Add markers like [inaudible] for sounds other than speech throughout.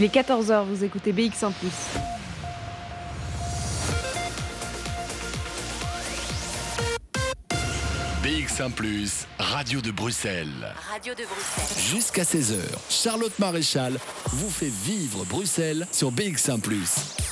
Il est 14h, vous écoutez BX1 ⁇ BX1 ⁇ Radio de Bruxelles. Radio de Bruxelles. Jusqu'à 16h, Charlotte Maréchal vous fait vivre Bruxelles sur BX1 ⁇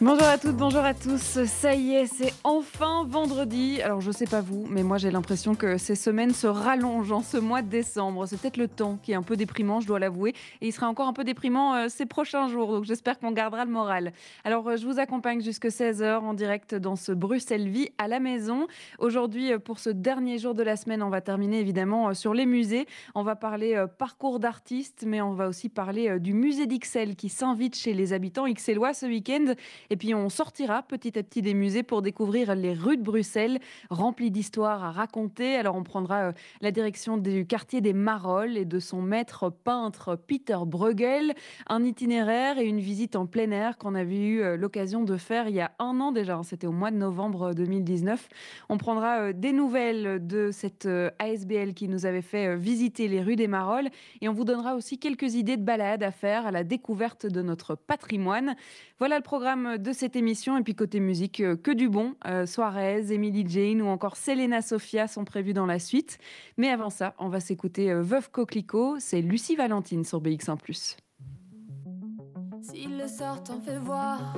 Bonjour à toutes, bonjour à tous. Ça y est, c'est enfin vendredi. Alors je sais pas vous, mais moi j'ai l'impression que ces semaines se rallongent en ce mois de décembre. C'est peut-être le temps qui est un peu déprimant, je dois l'avouer, et il sera encore un peu déprimant euh, ces prochains jours. Donc j'espère qu'on gardera le moral. Alors euh, je vous accompagne jusque 16h en direct dans ce Bruxelles Vie à la maison. Aujourd'hui, euh, pour ce dernier jour de la semaine, on va terminer évidemment sur les musées. On va parler parcours d'artistes, mais on va aussi parler du musée d'Ixelles qui s'invite chez les habitants ixellois ce week-end et puis on sortira petit à petit des musées pour découvrir les rues de Bruxelles, remplies d'histoires à raconter. Alors on prendra euh, la direction du quartier des Marolles et de son maître peintre Peter Bruegel, un itinéraire et une visite en plein air qu'on avait eu euh, l'occasion de faire il y a un an déjà. C'était au mois de novembre 2019. On prendra euh, des nouvelles de cette ASBL qui nous avait fait visiter les rues des Marolles et on vous donnera aussi quelques idées de balades à faire à la découverte de notre patrimoine. Voilà le programme de cette émission. Et puis côté musique, euh, que du bon. Euh, Suarez, Emily Jane ou encore Selena Sofia sont prévus dans la suite. Mais avant ça, on va s'écouter euh, Veuve Coquelicot. C'est Lucie Valentine sur BX1 Si le sort t'en fait voir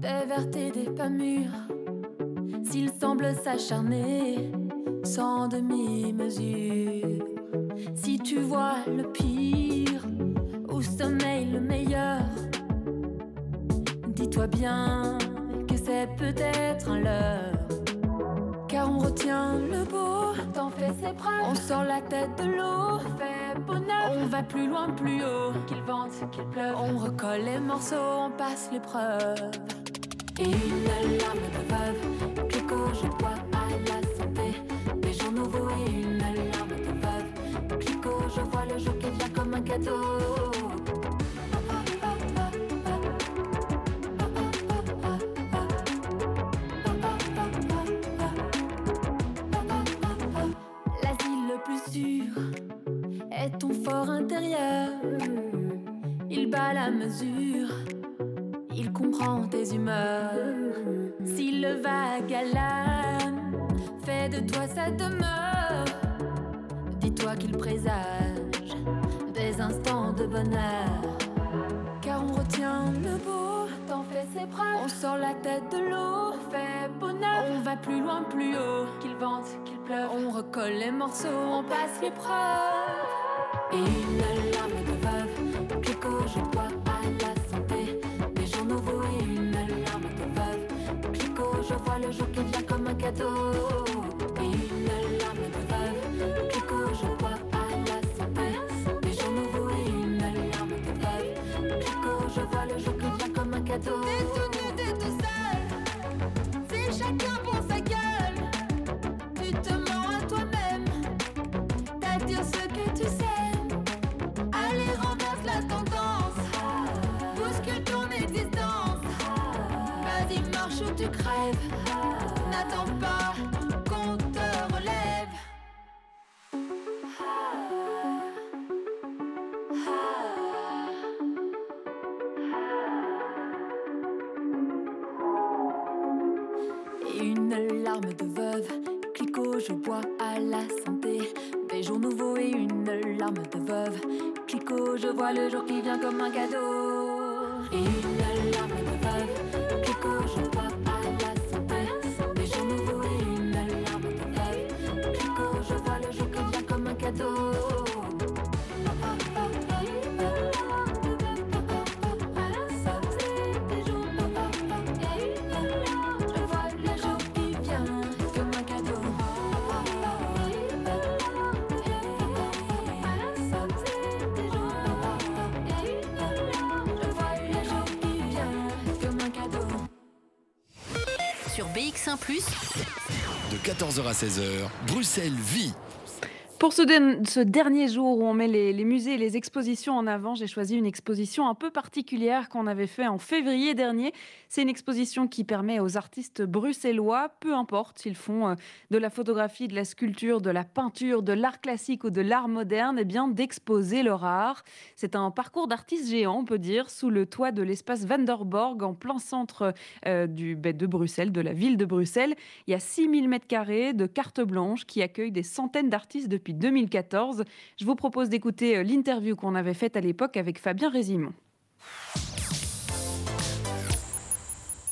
des vertés, des pas mûrs, s'il semble s'acharner sans demi-mesure, si tu vois le pire ou sommeil le meilleur Dis-toi bien que c'est peut-être un leurre. Car on retient le beau, t'en fais ses preuves. On sort la tête de l'eau, fait bonheur. On va plus loin, plus haut, qu'il vente, qu'il pleuve. On recolle les morceaux, on passe l'épreuve. Et une larme de veuve, clico, je bois à la santé. Des jours nouveaux et une larme de veuve, clico, je vois le jour qui vient comme un cadeau. Il bat la mesure, il comprend tes humeurs. S'il le vague à l'âme, fait de toi sa demeure. Dis-toi qu'il présage des instants de bonheur. Car on retient le beau, t'en fais ses preuves. On sort la tête de l'eau, fait bonheur. On va plus loin, plus haut, qu'il vente, qu'il pleuve. On recolle les morceaux, on passe l'épreuve. Une larme de veuve, Clico, je bois à la santé. Des nouveaux et une larme de veuve, Clico, je vois le jour qui vient comme un cadeau. Une larme de veuve, Clico, je bois à la santé. Des nouveaux et une larme de veuve, Clico, je vois le jour qui vient comme un cadeau. Tu. N'attends pas qu'on te relève. Et une larme de veuve, clico, je bois à la santé. Des jours nouveaux et une larme de veuve, clico, je vois le jour qui vient comme un cadeau. Et une larme de 14h à 16h, Bruxelles vit Pour ce, dernier jour où on met les, musées et les expositions en avant, j'ai choisi une exposition un peu particulière qu'on avait fait en février dernier. C'est une exposition qui permet aux artistes bruxellois, peu importe s'ils font euh, de la photographie, de la sculpture, de la peinture, de l'art classique ou de l'art moderne, eh bien d'exposer leur art. C'est un parcours d'artistes géants, on peut dire, sous le toit de l'espace Vanderborg, en plein centre euh, du, ben, de Bruxelles, de la ville de Bruxelles. Il y a 6000 mètres carrés de carte blanche qui accueillent des centaines d'artistes depuis 2014. Je vous propose d'écouter euh, l'interview qu'on avait faite à l'époque avec Fabien Résimon.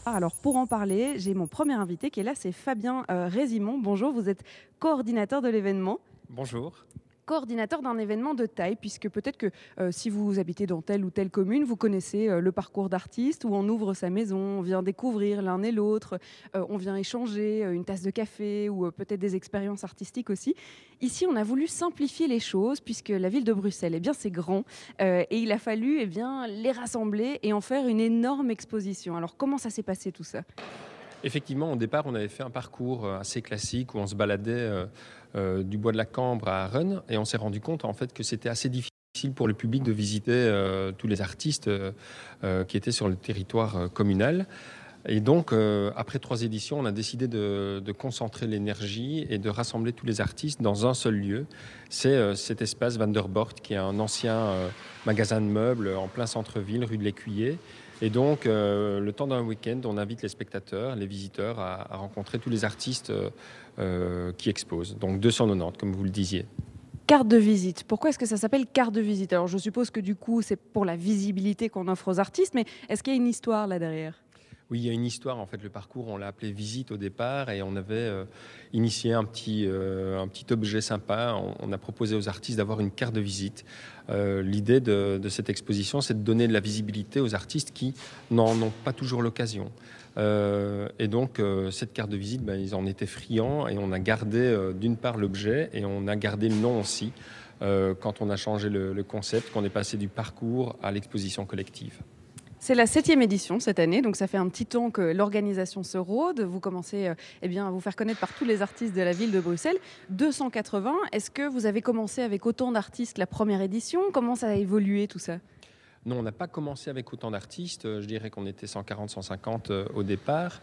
Alors pour en parler, j'ai mon premier invité qui est là, c'est Fabien euh, Résimon. Bonjour, vous êtes coordinateur de l'événement. Bonjour coordinateur d'un événement de taille, puisque peut-être que euh, si vous habitez dans telle ou telle commune, vous connaissez euh, le parcours d'artiste où on ouvre sa maison, on vient découvrir l'un et l'autre, euh, on vient échanger une tasse de café ou peut-être des expériences artistiques aussi. Ici, on a voulu simplifier les choses, puisque la ville de Bruxelles, eh bien, c'est grand, et il a fallu eh bien, les rassembler et en faire une énorme exposition. Alors, comment ça s'est passé tout ça? Effectivement, au départ, on avait fait un parcours assez classique où on se baladait du bois de la Cambre à Rennes, et on s'est rendu compte en fait que c'était assez difficile pour le public de visiter euh, tous les artistes euh, qui étaient sur le territoire communal. Et donc, après trois éditions, on a décidé de, concentrer l'énergie et de rassembler tous les artistes dans un seul lieu. C'est cet espace Vanderbort, qui est un ancien magasin de meubles en plein centre-ville, rue de l'Écuyer. Et donc, le temps d'un week-end, on invite les spectateurs, les visiteurs à, rencontrer tous les artistes euh, qui expose. Donc 290, comme vous le disiez. Carte de visite. Pourquoi est-ce que ça s'appelle carte de visite? Alors je suppose que du coup c'est pour la visibilité qu'on offre aux artistes, mais est-ce qu'il y a une histoire là derrière? Oui, il y a une histoire. En fait, le parcours, on l'a appelé visite au départ et on avait euh, initié un petit, euh, un petit objet sympa. On, a proposé aux artistes d'avoir une carte de visite. L'idée de, de, cette exposition, c'est de donner de la visibilité aux artistes qui n'en ont pas toujours l'occasion. Euh, et donc, euh, cette carte de visite, ben, ils en étaient friands et on a gardé euh, d'une part l'objet et on a gardé le nom aussi quand on a changé le, concept, qu'on est passé du parcours à l'exposition collective. C'est la septième édition cette année, donc ça fait un petit temps que l'organisation se rôde. Vous commencez eh bien, à vous faire connaître par tous les artistes de la ville de Bruxelles. 280, est-ce que vous avez commencé avec autant d'artistes la première édition? Comment ça a évolué tout ça? Non, on n'a pas commencé avec autant d'artistes. Je dirais qu'on était 140, 150 euh, au départ.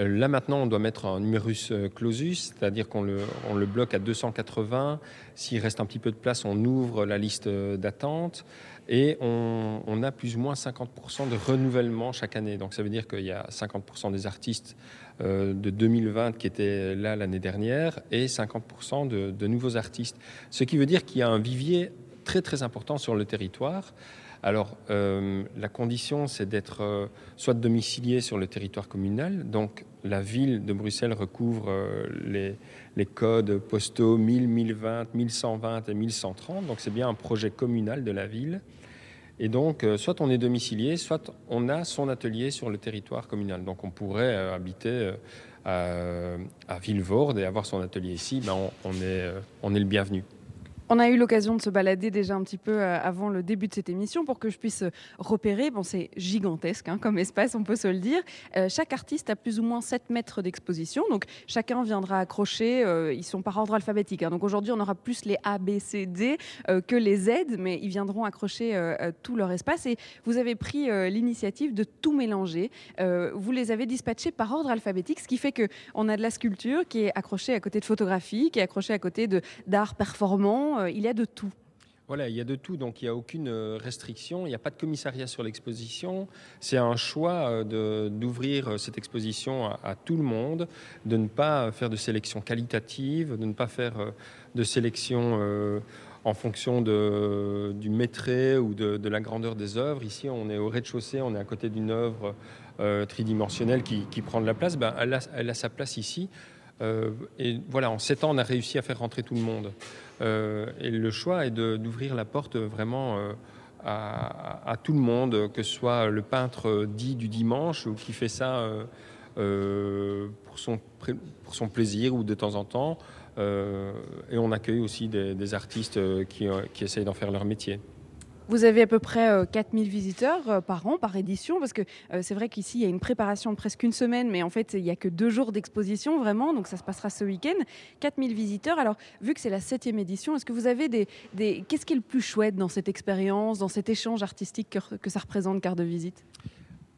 Euh, là maintenant, on doit mettre un numerus euh, clausus, c'est-à-dire qu'on le, bloque à 280. S'il reste un petit peu de place, on ouvre la liste d'attente et on, a plus ou moins 50% de renouvellement chaque année. Donc ça veut dire qu'il y a 50% des artistes de 2020 qui étaient là l'année dernière et 50% de, de nouveaux artistes. Ce qui veut dire qu'il y a un vivier très très important sur le territoire. Alors, euh, la condition, c'est d'être euh, soit domicilié sur le territoire communal. Donc, la ville de Bruxelles recouvre euh, les, codes postaux 1000, 1020, 1120 et 1130. Donc, c'est bien un projet communal de la ville. Et donc, soit on est domicilié, soit on a son atelier sur le territoire communal. Donc, on pourrait habiter à, à, Villevorde et avoir son atelier ici. On, est, on est le bienvenu. On a eu l'occasion de se balader déjà un petit peu euh, avant le début de cette émission pour que je puisse euh, repérer. Bon, c'est gigantesque hein, comme espace, on peut se le dire. Euh, chaque artiste a plus ou moins 7 mètres d'exposition. Donc chacun viendra accrocher. ils sont par ordre alphabétique. Hein. donc aujourd'hui, on aura plus les A, B, C, D que les Z, mais ils viendront accrocher tout leur espace. Et vous avez pris l'initiative de tout mélanger. vous les avez dispatchés par ordre alphabétique, ce qui fait qu'on a de la sculpture qui est accrochée à côté de photographie, qui est accrochée à côté d'art performant euh, il y a de tout. Voilà, il y a de tout, donc il n'y a aucune euh, restriction, il n'y a pas de commissariat sur l'exposition. C'est un choix euh, d'ouvrir cette exposition à, tout le monde, de ne pas faire de sélection qualitative, de ne pas faire de sélection en fonction du maîtrait ou de, la grandeur des œuvres. Ici, on est au rez-de-chaussée, on est à côté d'une œuvre tridimensionnelle qui, prend de la place. Ben, elle, a, elle, a, sa place ici. et voilà, en sept ans, on a réussi à faire rentrer tout le monde. Euh, et le choix est d'ouvrir la porte vraiment euh, à, tout le monde, que ce soit le peintre dit du dimanche ou qui fait ça euh, pour, son, pour son plaisir ou de temps en temps. et on accueille aussi des, artistes qui, qui essayent d'en faire leur métier. Vous avez à peu près 4000 visiteurs par an, par édition, parce que c'est vrai qu'ici, il y a une préparation de presque une semaine, mais en fait, il n'y a que deux jours d'exposition, vraiment, donc ça se passera ce week-end. 4000 visiteurs. Alors, vu que c'est la septième édition, est-ce que vous avez des... Qu'est-ce qui est le plus chouette dans cette expérience, dans cet échange artistique que, que ça représente, carte de visite?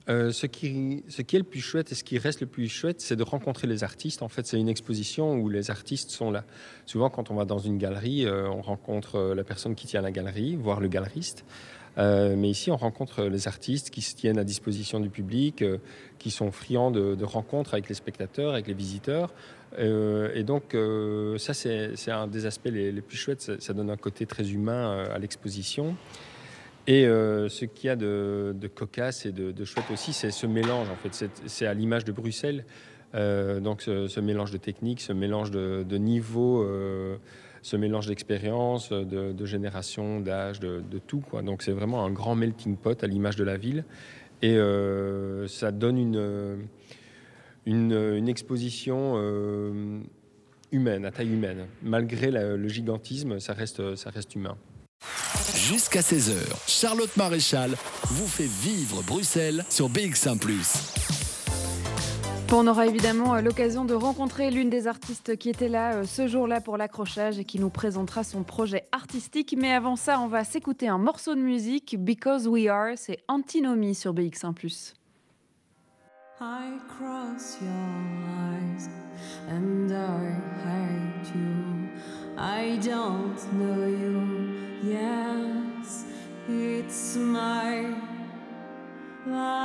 Euh, ce, qui, est le plus chouette et ce qui reste le plus chouette, c'est de rencontrer les artistes. En fait, c'est une exposition où les artistes sont là. Souvent, quand on va dans une galerie, euh, on rencontre euh, la personne qui tient la galerie, voire le galeriste. mais ici, on rencontre les artistes qui se tiennent à disposition du public, qui sont friands de, rencontres avec les spectateurs, avec les visiteurs. et donc, ça, c'est un des aspects les, plus chouettes. Ça, donne un côté très humain à l'exposition. Et euh, ce qu'il y a de, cocasse et de, chouette aussi, c'est ce mélange. En fait, c'est à l'image de Bruxelles. Euh, donc, ce, mélange de techniques, ce mélange de, de niveaux, euh, ce mélange d'expérience, de, génération, d'âge, de, tout. Donc, c'est vraiment un grand melting pot à l'image de la ville. Et ça donne une, une, exposition humaine, à taille humaine. Malgré le gigantisme, ça reste, ça reste humain. Jusqu'à 16h, Charlotte Maréchal vous fait vivre Bruxelles sur BX1 ⁇ on aura évidemment euh, l'occasion de rencontrer l'une des artistes qui était là euh, ce jour-là pour l'accrochage et qui nous présentera son projet artistique. Mais avant ça, on va s'écouter un morceau de musique, Because We Are, c'est Antinomie sur BX1 ⁇ I cross your eyes and I hate you. I don't know you. Yes, it's my life.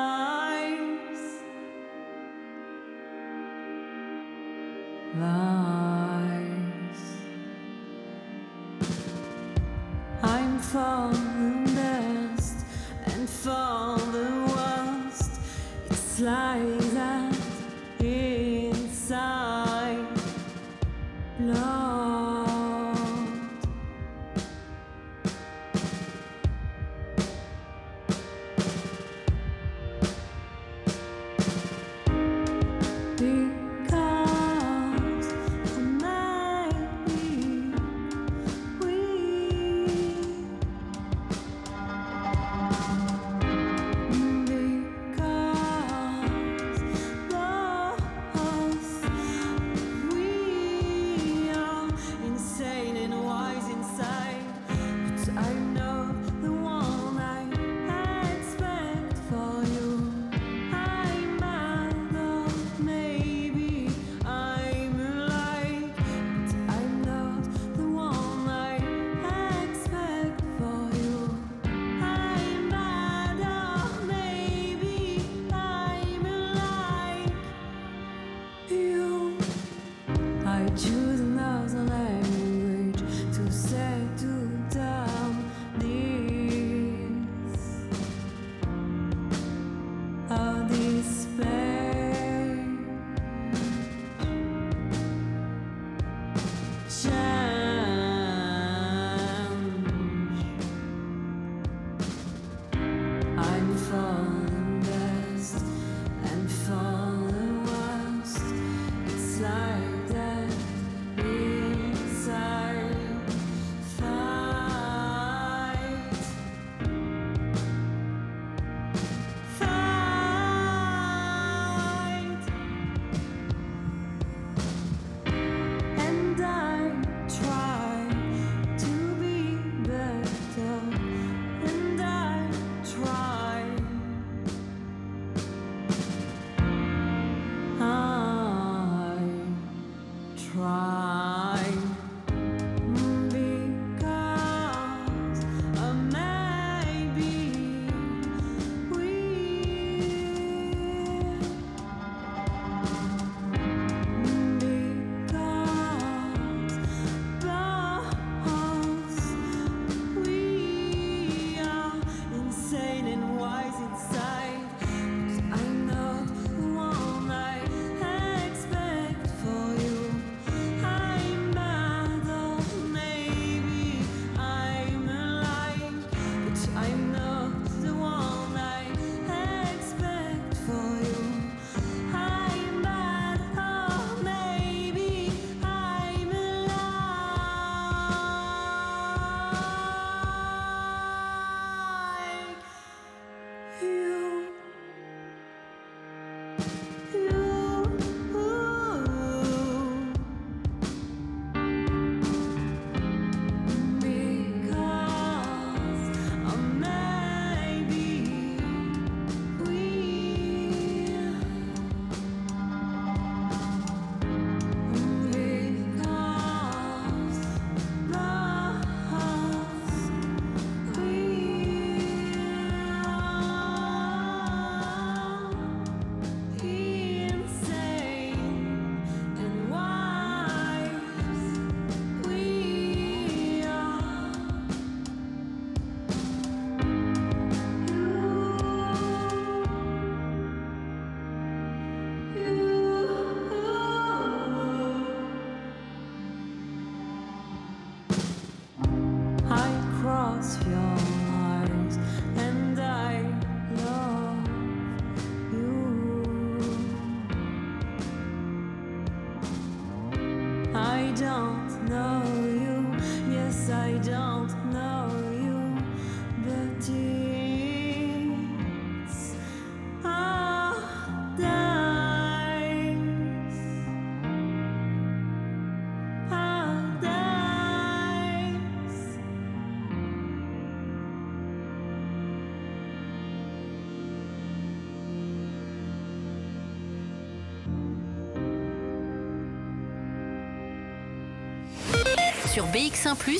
Sur BX1 ⁇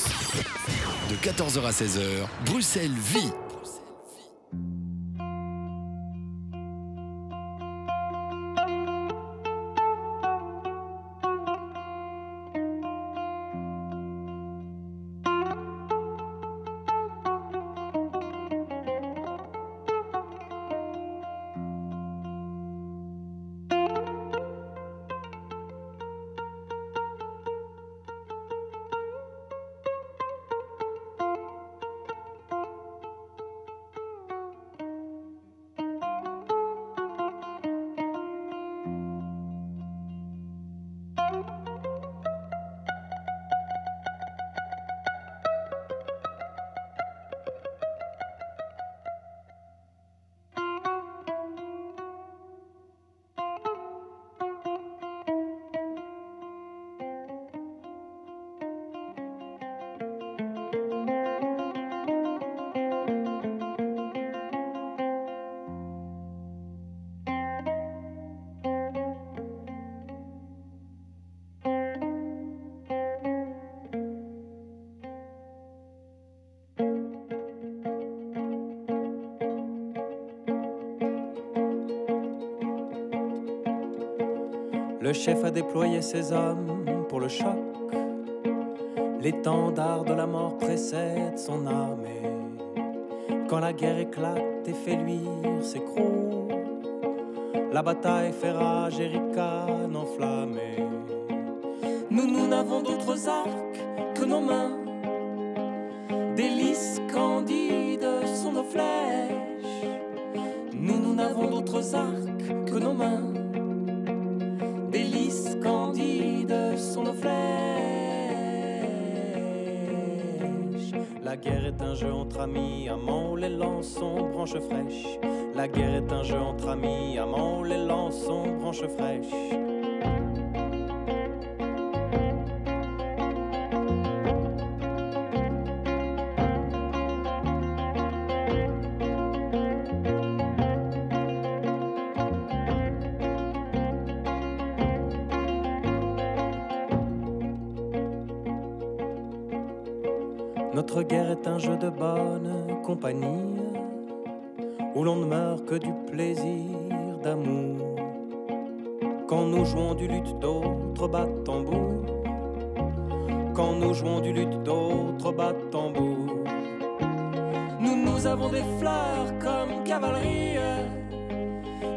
De 14h à 16h, Bruxelles vit. Chef a déployé ses hommes pour le choc. L'étendard de la mort précède son armée. Quand la guerre éclate et fait luire ses crocs, la bataille fait rage et enflammée. Nous, nous n'avons d'autres arcs que nos mains. Des candides sont nos flèches. Nous, nous n'avons d'autres arcs que nos mains. Entre amis, amants, les lançons, branches fraîches. La guerre est un jeu entre amis, amants, les lançons, branches fraîches. Où l'on ne meurt que du plaisir d'amour. Quand nous jouons du luth, d'autres battent tambour. Quand nous jouons du luth, d'autres battent tambour. Nous, nous avons des fleurs comme cavalerie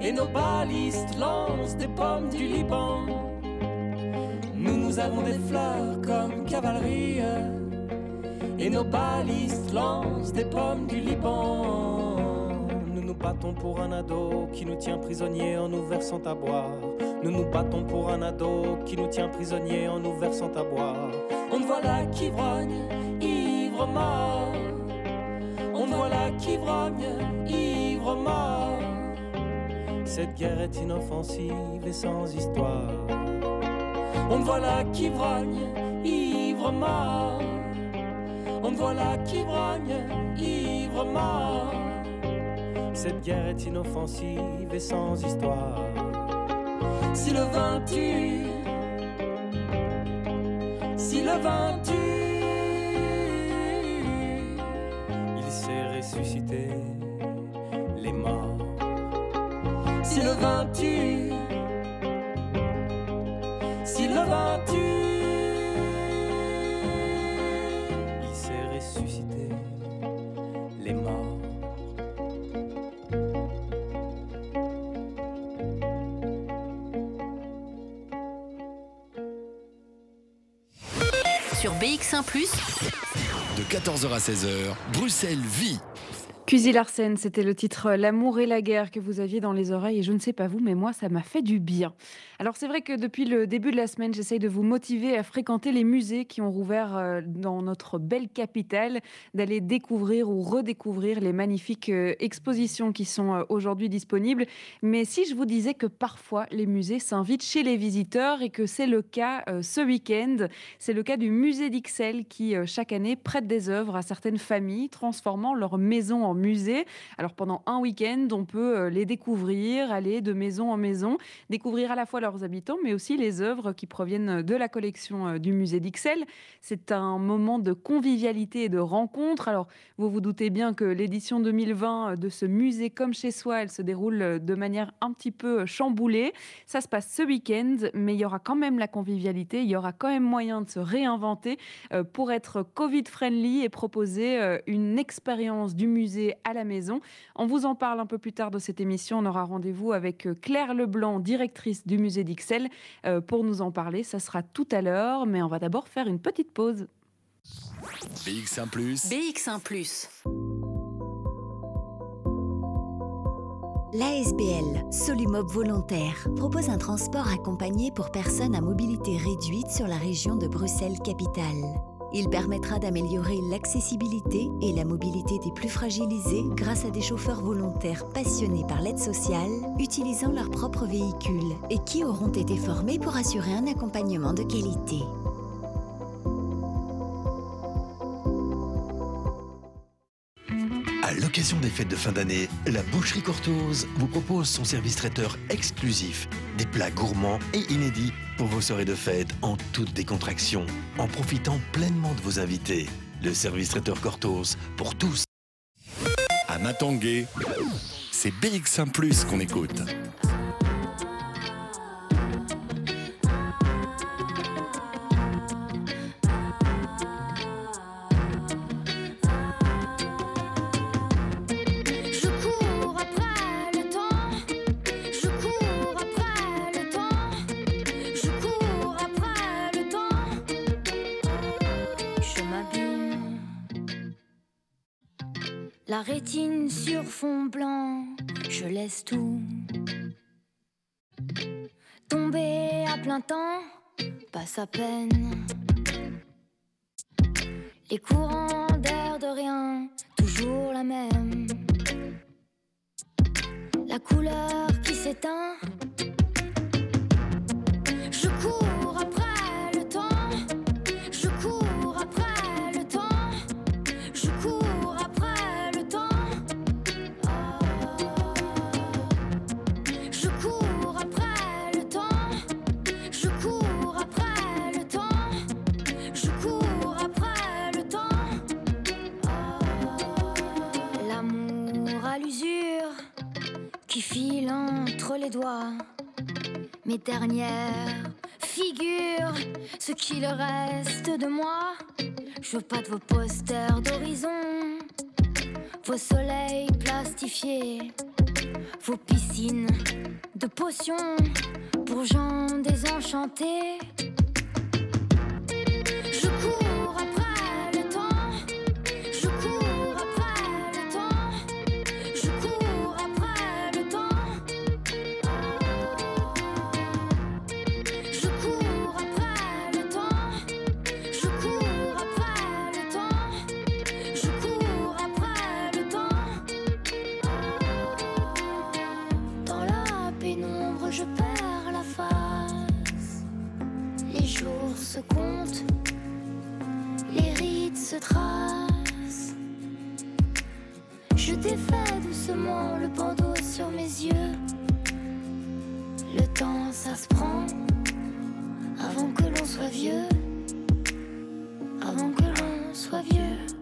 et nos balistes lancent des pommes du Liban. Nous, nous avons des fleurs comme cavalerie et nos balistes lancent des pommes du Liban. Nous nous battons pour un ado qui nous tient prisonniers en nous versant à boire. Nous nous battons pour un ado qui nous tient prisonniers en nous versant à boire. On ne voit là qu'ivrogne, ivre mort. On voit là qu'ivrogne, ivre mort. Cette guerre est inoffensive et sans histoire. On ne voit là qu'ivrogne, ivre mort. On ne voit là qu'ivrogne, ivre mort. Cette guerre est inoffensive et sans histoire. Si le vin tue, si le vin tue, il sait ressusciter les morts. Si le vin tue, si le vin tue. BX1 ⁇ De 14h à 16h, Bruxelles vit. Cuisy Larsen, c'était le titre L'amour et la guerre que vous aviez dans les oreilles. Et je ne sais pas vous, mais moi, ça m'a fait du bien. Alors, c'est vrai que depuis le début de la semaine, j'essaye de vous motiver à fréquenter les musées qui ont rouvert euh, dans notre belle capitale, d'aller découvrir ou redécouvrir les magnifiques euh, expositions qui sont euh, aujourd'hui disponibles. Mais si je vous disais que parfois les musées s'invitent chez les visiteurs et que c'est le cas ce week-end, c'est le cas du musée d'Ixelles qui, chaque année, prête des œuvres à certaines familles, transformant leur maison en musée. Alors pendant un week-end, on peut euh, les découvrir, aller de maison en maison, découvrir à la fois leurs habitants, mais aussi les œuvres qui proviennent de la collection euh, du musée d'Ixelles. C'est un moment de convivialité et de rencontre. Alors vous vous doutez bien que l'édition 2020 de ce musée comme chez soi, elle se déroule de manière un petit peu chamboulée. Ça se passe ce week-end, mais il y aura quand même la convivialité, il y aura quand même moyen de se réinventer euh, pour être Covid-friendly et proposer euh, une expérience du musée à la maison. On vous en parle un peu plus tard de cette émission. On aura rendez-vous avec euh, Claire Leblanc, directrice du musée d'Ixelles, pour nous en parler. Ça sera tout à l'heure, mais on va d'abord faire une petite pause. BX1 ⁇ BX1 ⁇ L'ASBL, Solumob Volontaire, propose un transport accompagné pour personnes à mobilité réduite sur la région de Bruxelles-Capitale. Il permettra d'améliorer l'accessibilité et la mobilité des plus fragilisés grâce à des chauffeurs volontaires passionnés par l'aide sociale, utilisant leur propre véhicule et qui auront été formés pour assurer un accompagnement de qualité. L'occasion des fêtes de fin d'année, la Boucherie Cortose vous propose son service traiteur exclusif, des plats gourmands et inédits pour vos soirées de fête en toute décontraction, en profitant pleinement de vos invités. Le service traiteur Cortose pour tous. À Matanguay, c'est BX1 ⁇ qu'on écoute. Rétine sur fond blanc, je laisse tout tomber à plein temps, passe à peine. Les courants d'air de rien, toujours la même. La couleur qui s'éteint. Les doigts. Mes dernières figures, ce qu'il reste de moi. Je veux pas de vos posters d'horizon, vos soleils plastifiés, vos piscines de potions pour gens désenchantés. Le bandeau sur mes yeux. Le temps, ça se prend avant que l'on soit vieux. Avant que l'on soit vieux.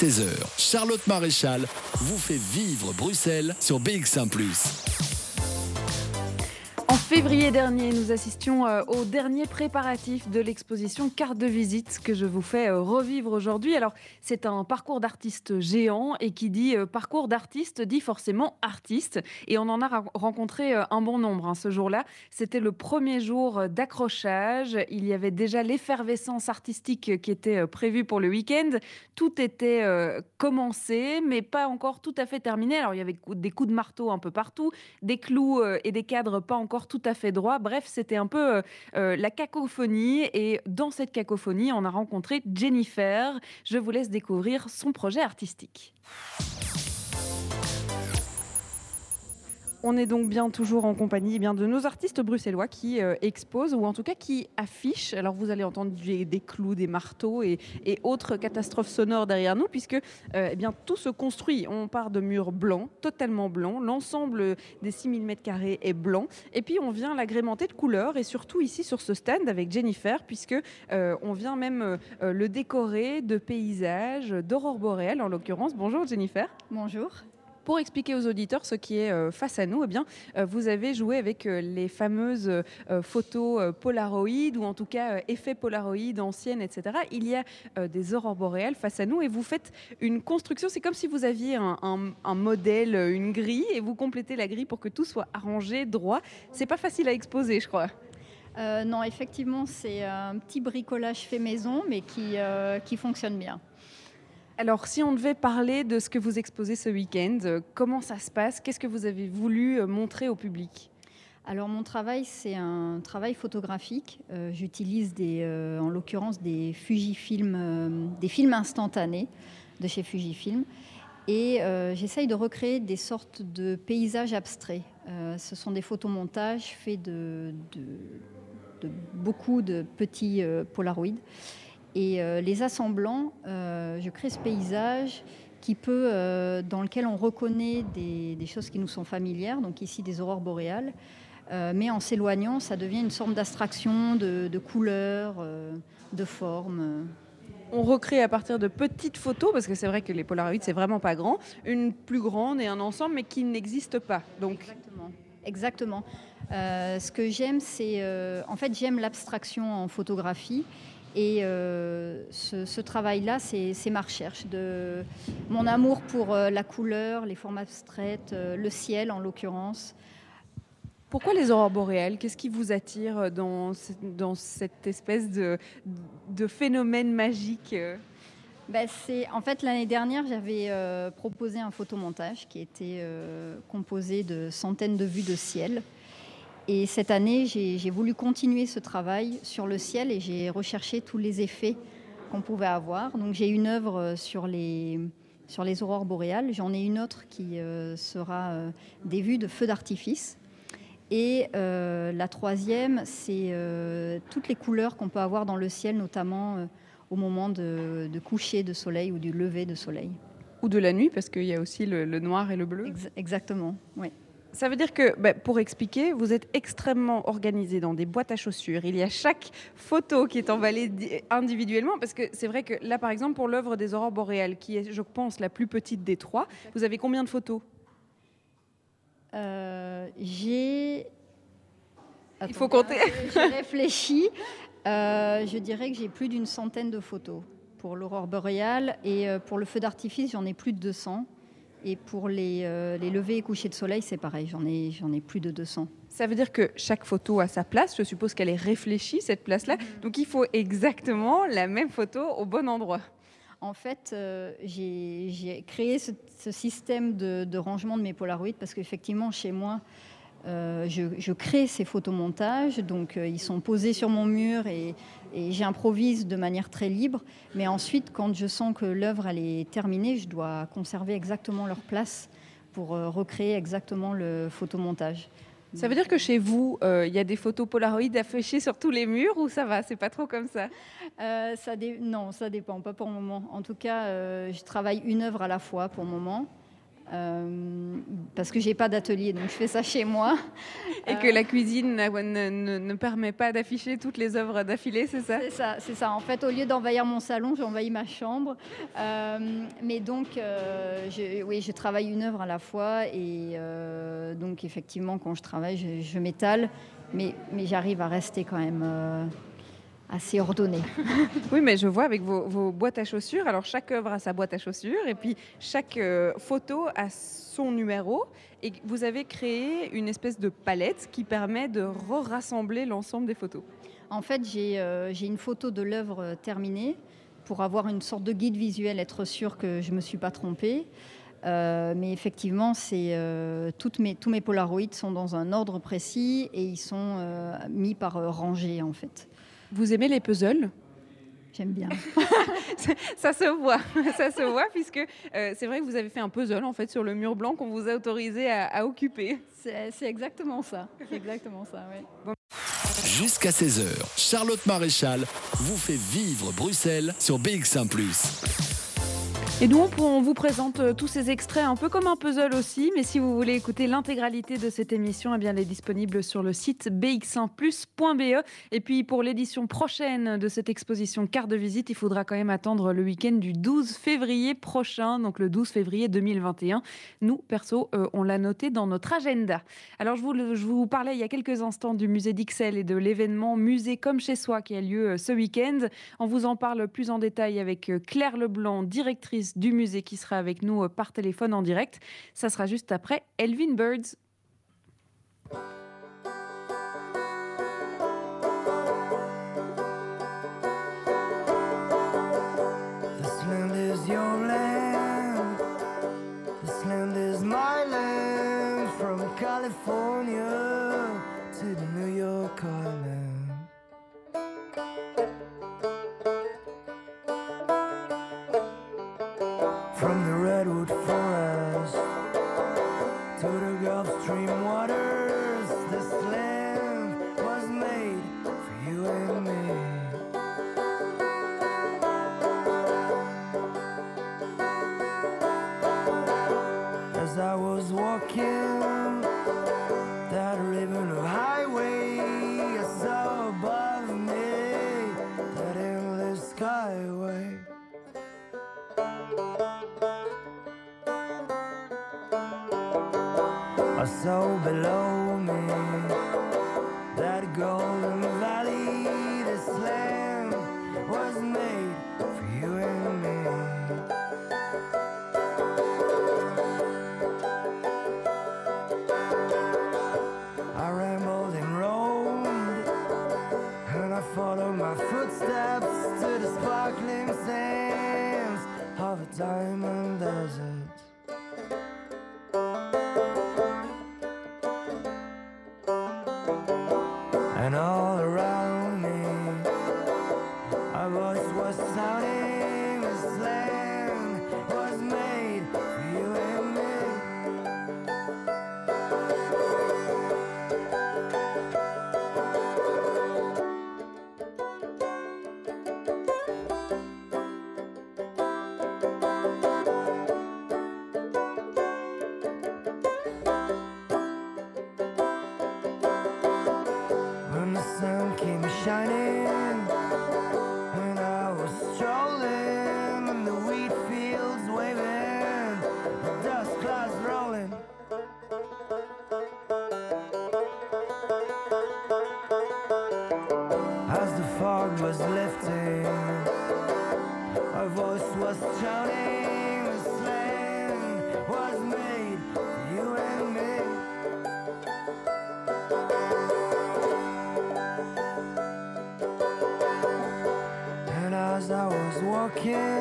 16h, Charlotte Maréchal vous fait vivre Bruxelles sur BX1 ⁇ en février dernier, nous assistions euh, au dernier préparatif de l'exposition Carte de visite que je vous fais euh, revivre aujourd'hui. Alors, c'est un parcours d'artiste géant et qui dit euh, parcours d'artiste dit forcément artiste. Et on en a rencontré un bon nombre hein, ce jour-là. C'était le premier jour d'accrochage. Il y avait déjà l'effervescence artistique qui était prévue pour le week-end. Tout était commencé, mais pas encore tout à fait terminé. Alors, il y avait des coups de marteau un peu partout, des clous et des cadres pas encore tout à fait droit. Bref, c'était un peu euh, euh, la cacophonie. Et dans cette cacophonie, on a rencontré Jennifer. Je vous laisse découvrir son projet artistique. On est donc bien toujours en compagnie eh bien, de nos artistes bruxellois qui euh, exposent ou en tout cas qui affichent. Alors vous allez entendre des, clous, des marteaux et, autres catastrophes sonores derrière nous puisque euh, eh bien, tout se construit. On part de murs blancs, totalement blancs. L'ensemble des 6000 m2 est blanc. Et puis on vient l'agrémenter de couleurs et surtout ici sur ce stand avec Jennifer puisque euh, on vient même le décorer de paysages, d'aurore boréale en l'occurrence. Bonjour Jennifer. Bonjour. Pour expliquer aux auditeurs ce qui est euh, face à nous, eh bien, euh, vous avez joué avec euh, les fameuses photos Polaroid ou en tout cas effets Polaroid anciennes, etc. Il y a des aurores boréales face à nous et vous faites une construction. C'est comme si vous aviez un, modèle, une grille et vous complétez la grille pour que tout soit arrangé, droit. C'est pas facile à exposer, je crois. non, effectivement, c'est un petit bricolage fait maison, mais qui, qui fonctionne bien. Alors, si on devait parler de ce que vous exposez ce week-end, euh, comment ça se passe? Qu'est-ce que vous avez voulu euh, montrer au public? Alors mon travail, c'est un travail photographique. Euh, j'utilise en l'occurrence des Fujifilm, des films instantanés de chez Fujifilm, et j'essaye de recréer des sortes de paysages abstraits. ce sont des photomontages faits de, de beaucoup de petits polaroids. Et euh, les assemblant, euh, je crée ce paysage qui peut, euh, dans lequel on reconnaît des, choses qui nous sont familières, donc ici des aurores boréales, mais en s'éloignant, ça devient une sorte d'abstraction de, de, couleurs, de formes. On recrée à partir de petites photos, parce que c'est vrai que les Polaroids, c'est vraiment pas grand, une plus grande et un ensemble, mais qui n'existe pas. Donc... Exactement. Exactement. ce que j'aime, c'est. en fait, j'aime l'abstraction en photographie. Et euh, ce, travail-là, c'est ma recherche, de mon amour pour euh, la couleur, les formes abstraites, euh, le ciel en l'occurrence. Pourquoi les aurores boréales? Qu'est-ce qui vous attire dans, dans cette espèce de, de phénomène magique? Ben en fait l'année dernière j'avais proposé un photomontage qui était composé de centaines de vues de ciel et cette année, j'ai voulu continuer ce travail sur le ciel et j'ai recherché tous les effets qu'on pouvait avoir. Donc j'ai une œuvre sur les, sur les aurores boréales. J'en ai une autre qui euh, sera euh, des vues de feux d'artifice. Et euh, la troisième, c'est toutes les couleurs qu'on peut avoir dans le ciel, notamment au moment de, coucher de soleil ou du lever de soleil. Ou de la nuit, parce qu'il y a aussi le, noir et le bleu. exactement, oui. Ça veut dire que, bah, pour expliquer, vous êtes extrêmement organisé dans des boîtes à chaussures. Il y a chaque photo qui est emballée individuellement, parce que c'est vrai que là, par exemple, pour l'œuvre des aurores boréales, qui est, je pense, la plus petite des trois, vous avez combien de photos? Euh, J'ai. Il faut compter. J'ai réfléchi. Euh, je dirais que j'ai plus d'une centaine de photos pour l'aurore boréale et euh, pour le feu d'artifice, j'en ai plus de 200. Et pour les, euh, les levées et couchers de soleil, c'est pareil, j'en ai, j'en ai plus de 200. Ça veut dire que chaque photo a sa place. Je suppose qu'elle est réfléchie, cette place-là. Mm-hmm. Donc il faut exactement la même photo au bon endroit. En fait, euh, j'ai, créé ce, système de, de, rangement de mes Polaroids parce qu'effectivement, chez moi, euh, je, crée ces photomontages, donc ils sont posés sur mon mur et et j'improvise de manière très libre. Mais ensuite, quand je sens que l'œuvre elle est terminée, je dois conserver exactement leur place pour euh, recréer exactement le photomontage. Ça veut dire que chez vous, euh, il y a des photos Polaroid affichées sur tous les murs ou ça va? C'est pas trop comme ça, euh, ça Non, ça dépend, pas pour le moment. En tout cas, je travaille une œuvre à la fois pour le moment. Euh, parce que j'ai pas d'atelier, donc je fais ça chez moi. Et que la cuisine ne, ne, ne permet pas d'afficher toutes les œuvres d'affilée, c'est ça? C'est ça, c'est ça. En fait, au lieu d'envahir mon salon, j'envahis ma chambre. Euh, mais donc, euh, je, oui, je travaille une œuvre à la fois. Et donc, effectivement, quand je travaille, je, je m'étale. Mais, mais j'arrive à rester quand même assez ordonnée. [laughs] Oui, mais je vois avec vos, vos, boîtes à chaussures. Alors, chaque œuvre a sa boîte à chaussures. Et puis, chaque euh, photo a son numéro. Et vous avez créé une espèce de palette qui permet de rassembler l'ensemble des photos. En fait, j'ai euh, une photo de l'œuvre terminée pour avoir une sorte de guide visuel, être sûr que je ne me suis pas trompée. Euh, mais effectivement, c'est euh, toutes mes, tous mes polaroïdes sont dans un ordre précis et ils sont euh, mis par euh, rangée en fait. Vous aimez les puzzles? J'aime bien. [laughs] ça se voit, [laughs] ça se voit puisque euh, c'est vrai que vous avez fait un puzzle en fait sur le mur blanc qu'on vous a autorisé à, à occuper. C'est exactement ça. C'est exactement ça, oui. Bon. Jusqu'à 16h, Charlotte Maréchal vous fait vivre Bruxelles sur BX1 +. Et nous, on vous présente euh, tous ces extraits un peu comme un puzzle aussi, mais si vous voulez écouter l'intégralité de cette émission, eh bien, elle est disponible sur le site bx1plus.be. Et puis pour l'édition prochaine de cette exposition carte de visite, il faudra quand même attendre le week-end du 12 février prochain, donc le 12 février 2021. Nous, perso, euh, on l'a noté dans notre agenda. Alors je vous, je vous parlais il y a quelques instants du musée d'Ixelles et de l'événement Musée comme chez soi qui a lieu euh, ce week-end. On vous en parle plus en détail avec Claire Leblanc, directrice du musée qui sera avec nous par téléphone en direct. Ça sera juste après Elvin Birds. broken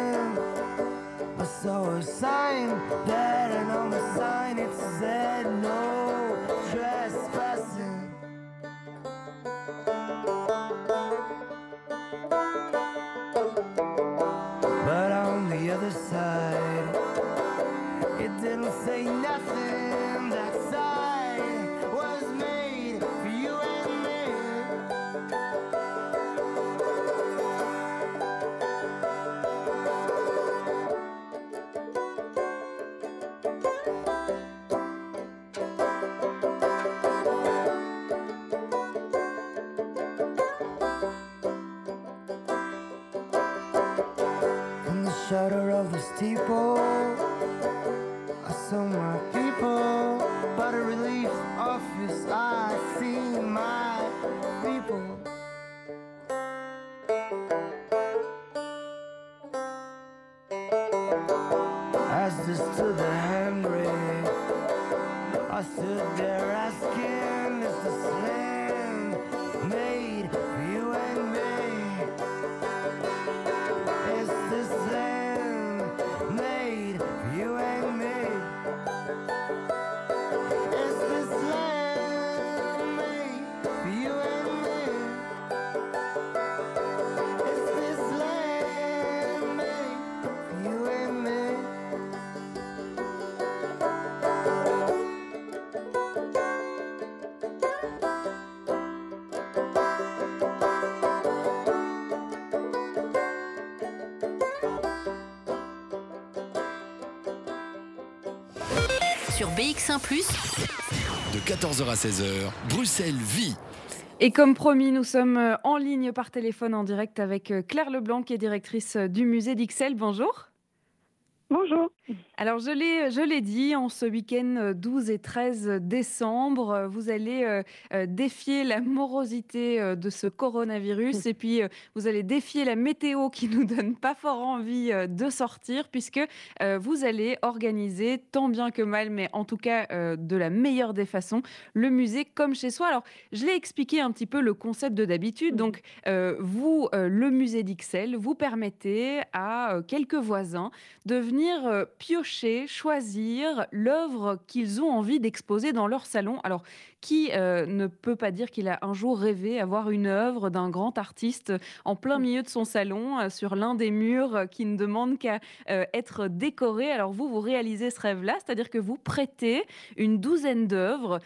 BX1 ⁇ De 14h à 16h, Bruxelles vit. Et comme promis, nous sommes euh, en ligne par téléphone en direct avec euh, Claire Leblanc, qui est directrice euh, du musée d'Ixelles. Bonjour. Alors, je l'ai, je l'ai dit, en ce week-end euh, 12 et 13 décembre, euh, vous allez euh, euh, défier la morosité euh, de ce coronavirus et puis euh, vous allez défier la météo qui nous donne pas fort envie euh, de sortir puisque euh, vous allez organiser tant bien que mal, mais en tout cas euh, de la meilleure des façons, le musée comme chez soi. Alors, je l'ai expliqué un petit peu le concept de d'habitude. Donc, euh, vous, euh, le musée d'Ixelles, vous permettez à euh, quelques voisins de venir euh, piocher, choisir l'œuvre qu'ils ont envie d'exposer dans leur salon. Alors, qui euh, ne peut pas dire qu'il a un jour rêvé avoir une œuvre d'un grand artiste en plein milieu de son salon, euh, sur l'un des murs euh, qui ne demande qu'à être décoré? Alors, vous, vous réalisez ce rêve-là, c'est-à-dire que vous prêtez une douzaine d'œuvres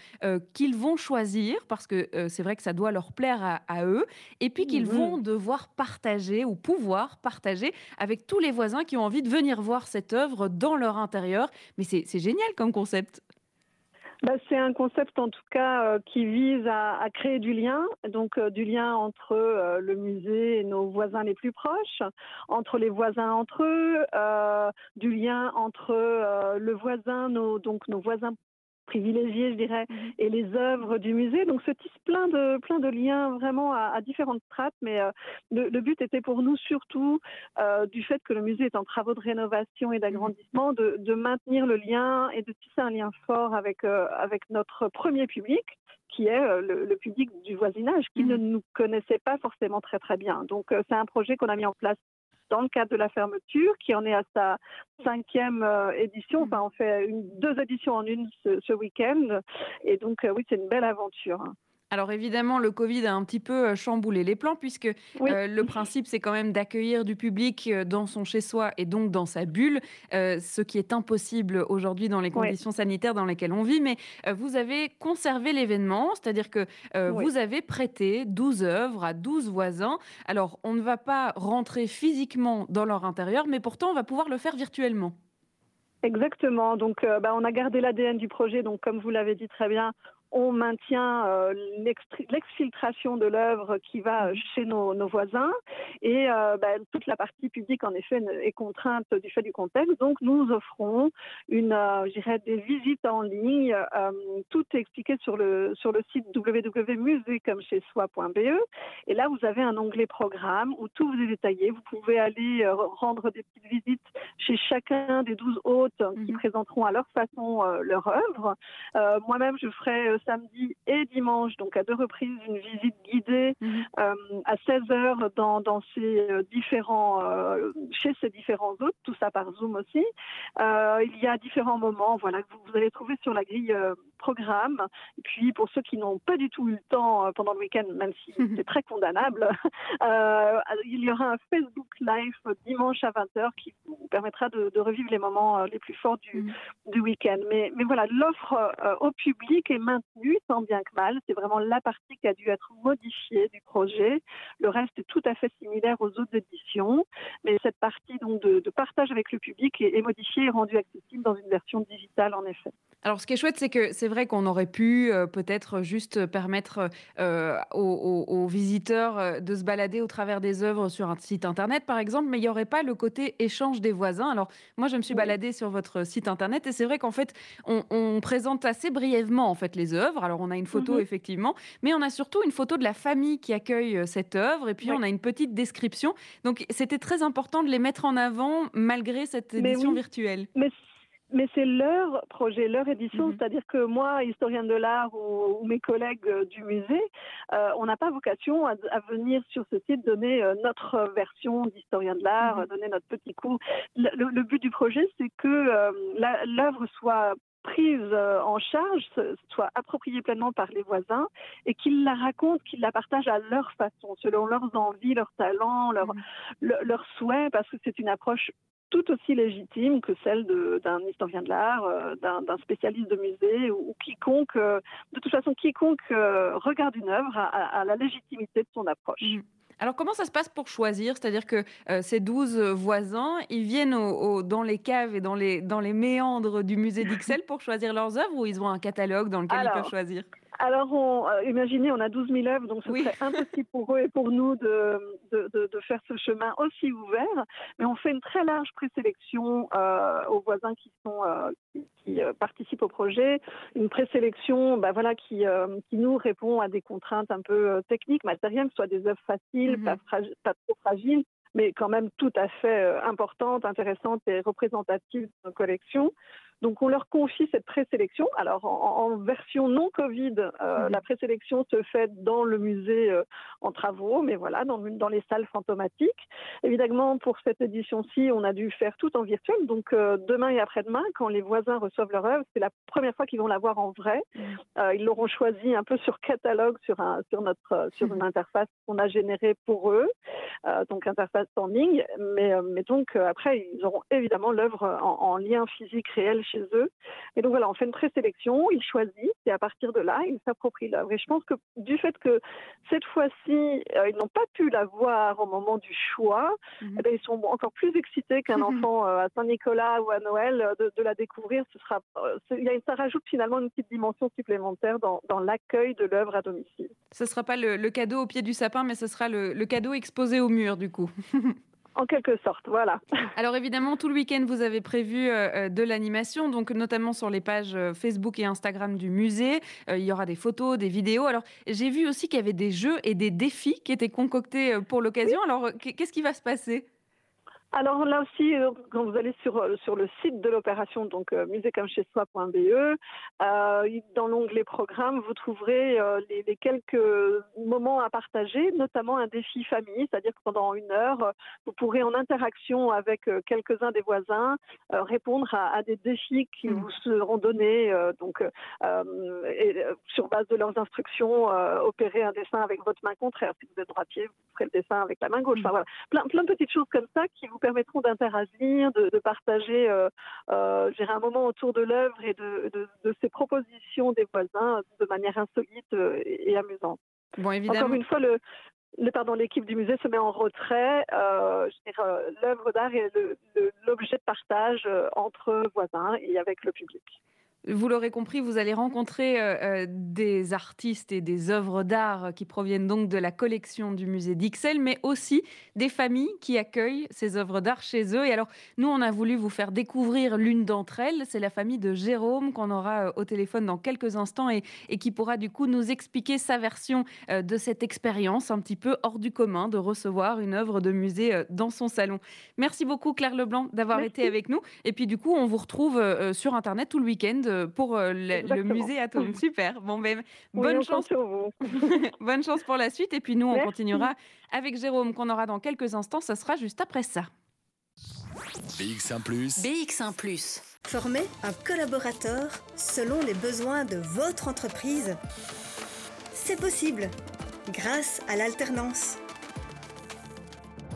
qu'ils vont choisir, parce que c'est vrai que ça doit leur plaire à, à eux, et puis qu'ils Mhm. vont devoir partager ou pouvoir partager avec tous les voisins qui ont envie de venir voir cette œuvre dans leur intérieur. Mais c'est génial comme concept. Bah, c'est un concept en tout cas euh, qui vise à, créer du lien, donc euh, du lien entre euh, le musée et nos voisins les plus proches, entre les voisins entre eux, du lien entre le voisin, donc nos voisins privilégiés, je dirais, et les œuvres du musée. Donc, se tisse plein de, plein de liens vraiment à, à différentes strates, mais euh, le, le but était pour nous surtout, euh, du fait que le musée est en travaux de rénovation et d'agrandissement, de, de maintenir le lien et de tisser un lien fort avec, euh, avec notre premier public qui est le, le public du voisinage, qui ne nous connaissait pas forcément très très bien. Donc c'est un projet qu'on a mis en place dans le cadre de la fermeture, qui en est à sa cinquième euh, édition. Enfin, on fait une, deux éditions en une ce, ce week-end. Et donc, euh, oui, c'est une belle aventure. Alors évidemment, le Covid a un petit peu euh, chamboulé les plans puisque Oui. euh, le principe, c'est quand même d'accueillir du public euh, dans son chez-soi et donc dans sa bulle, euh, ce qui est impossible aujourd'hui dans les Oui. conditions sanitaires dans lesquelles on vit. Mais euh, vous avez conservé l'événement, c'est-à-dire que Oui. vous avez prêté 12 œuvres à 12 voisins. Alors on ne va pas rentrer physiquement dans leur intérieur, mais pourtant on va pouvoir le faire virtuellement. Exactement. Donc, euh, bah, on a gardé l'ADN du projet. Donc, comme vous l'avez dit très bien, on maintient euh, l'exfiltration de l'œuvre qui va chez nos, nos voisins. Et euh, bah, toute la partie publique, en effet, est contrainte du fait du contexte. Donc, nous offrons une, euh, des visites en ligne. Euh, tout est expliqué sur le, sur le site www.museecomechezsoi.be. Et là, vous avez un onglet programme où tout vous est détaillé. Vous pouvez aller rendre des petites visites chez chacun des 12 hôtes qui présenteront à leur façon leur œuvre. Moi-même, je ferai samedi et dimanche, donc à deux reprises, une visite guidée euh, à 16 heures dans, dans ces euh, différents, euh, chez ces différents hôtes, tout ça par Zoom aussi. Euh, il y a différents moments, voilà, que vous, vous allez trouver sur la grille euh, programme. Et puis, pour ceux qui n'ont pas du tout eu le temps euh, pendant le week-end, même si c'est très condamnable, [laughs] euh, il y aura un Facebook Live dimanche à 20h qui vous permettra de, de revivre les moments euh, les plus forts du, du week-end. Mais, mais voilà, l'offre euh, au public est maintenue, tant bien que mal. C'est vraiment la partie qui a dû être modifiée du projet. Le reste est tout à fait similaire aux autres éditions. Mais cette partie donc, de, de partage avec le public est, est modifiée et rendue accessible dans une version digitale, en effet. Alors, ce qui est chouette, c'est que c'est vrai qu'on aurait pu euh, peut-être juste permettre euh, aux, aux- aux visiteurs euh, de se balader au travers des œuvres sur un site internet, par exemple, mais il n'y aurait pas le côté échange des voisins. Alors, moi, je me suis baladée sur votre site internet et c'est vrai qu'en fait, on, on présente assez brièvement en fait les œuvres. Alors, on a une photo Mhm. effectivement, mais on a surtout une photo de la famille qui accueille cette œuvre et puis on a une petite description. Donc, c'était très important de les mettre en avant malgré cette Mais édition oui. virtuelle. Mais, mais c'est leur projet, leur édition. Mhm. C'est-à-dire que moi, historienne de l'art ou, ou mes collègues euh, du musée, euh, on n'a pas vocation à, à venir sur ce site donner euh, notre version d'historien de l'art, Mhm. donner notre petit coup. Le, le- le but du projet, c'est que euh, l'œuvre soit prise en charge, soit appropriée pleinement par les voisins et qu'ils la racontent, qu'ils la partagent à leur façon, selon leurs envies, leurs talents, leurs le- leurs souhaits, parce que c'est une approche tout aussi légitime que celle d'un historien de l'art, euh, d'un spécialiste de musée ou, ou quiconque, euh, de toute façon, quiconque euh, regarde une œuvre a, a- a la légitimité de son approche. Mhm. Alors, comment ça se passe pour choisir? C'est-à-dire que ces 12 voisins, ils viennent au- au- dans les caves et dans les, dans les méandres du musée d'Ixelles pour choisir leurs œuvres ou ils ont un catalogue dans lequel ils peuvent choisir? Alors, on, euh, imaginez, on a 12 000 œuvres, donc ce Oui. serait impossible pour eux et pour nous de, de, de- de faire ce chemin aussi ouvert. Mais on fait une très large présélection euh, aux voisins qui, sont, euh, qui, qui, participent au projet. Une présélection bah, voilà, qui, qui nous répond à des contraintes un peu techniques, matérielles, que ce soit des œuvres faciles, Mhm. pas, pas trop fragiles, mais quand même tout à fait importantes, intéressantes et représentatives de nos collections. Donc on leur confie cette présélection. Alors en, en version non Covid, euh, Mhm. la présélection se fait dans le musée euh, en travaux, mais voilà, dans, dans les salles fantomatiques. Évidemment, pour cette édition-ci, on a dû faire tout en virtuel. Donc euh, demain et après-demain, quand les voisins reçoivent leur œuvre, c'est la première fois qu'ils vont la voir en vrai. Euh, ils l'auront choisi un peu sur catalogue, sur, un, sur, notre, sur une interface qu'on a générée pour eux, donc interface en ligne. Mais, mais donc après, ils auront évidemment l'œuvre en, en lien physique réel chez eux. Et donc voilà, on fait une présélection, ils choisissent et à partir de là, ils s'approprient l'œuvre. Et je pense que du fait que cette fois-ci, euh, ils n'ont pas pu la voir au moment du choix, Mhm. eh ben, ils sont encore plus excités qu'un [laughs] enfant euh, à Saint-Nicolas ou à Noël euh, de, de la découvrir. Ce sera, il ça rajoute finalement une petite dimension supplémentaire dans, dans l'accueil de l'œuvre à domicile. Ce ne sera pas le, le cadeau au pied du sapin, mais ce sera le, le cadeau exposé au mur, du coup. [laughs] En quelque sorte, voilà. [laughs] Alors évidemment, tout le week-end, vous avez prévu euh, euh, de l'animation, donc notamment sur les pages euh, Facebook et Instagram du musée. Euh, il y aura des photos, des vidéos. Alors j'ai vu aussi qu'il y avait des jeux et des défis qui étaient concoctés pour l'occasion. Alors qu'est-ce qui va se passer? Alors là aussi, euh, quand vous allez sur, euh, sur le site de l'opération, donc euh, musécommechezsoi.be, euh, dans l'onglet programme, vous trouverez euh, les, les quelques moments à partager, notamment un défi famille, c'est-à-dire que pendant une heure, vous pourrez en interaction avec quelques-uns des voisins répondre à, à des défis qui Mhm. vous seront donnés, donc et, sur base de leurs instructions, opérer un dessin avec votre main contraire. Si vous êtes droitier, vous ferez le dessin avec la main gauche. Enfin, voilà. plein, plein de petites choses comme ça qui vous permettront d'interagir, de, de partager euh, euh, un moment autour de l'œuvre et de, de, de ces propositions des voisins de manière insolite euh, et, amusante. Bon, évidemment. Encore une fois, le, le- pardon, l'équipe du musée se met en retrait. Euh, L'œuvre d'art est l'objet de partage entre voisins et avec le public. Vous l'aurez compris, vous allez rencontrer euh, euh, des artistes et des œuvres d'art qui proviennent donc de la collection du musée d'Ixelles, mais aussi des familles qui accueillent ces œuvres d'art chez eux. Et alors, nous, on a voulu vous faire découvrir l'une d'entre elles. C'est la famille de Jérôme qu'on aura euh, au téléphone dans quelques instants et, et qui pourra du coup nous expliquer sa version de cette expérience un petit peu hors du commun de recevoir une œuvre de musée dans son salon. Merci beaucoup Claire Leblanc d'avoir été avec nous. Et puis du coup, on vous retrouve sur Internet tout le week-end pour euh, le, musée Atome. [laughs] Super. Bon, ben, Oui, bonne on chance. compte sur vous. [laughs] bonne chance pour la suite. Et puis nous, on Merci. continuera avec Jérôme qu'on aura dans quelques instants. Ça sera juste après ça. BX1 ⁇ BX1 ⁇ Former un collaborateur selon les besoins de votre entreprise. C'est possible grâce à l'alternance.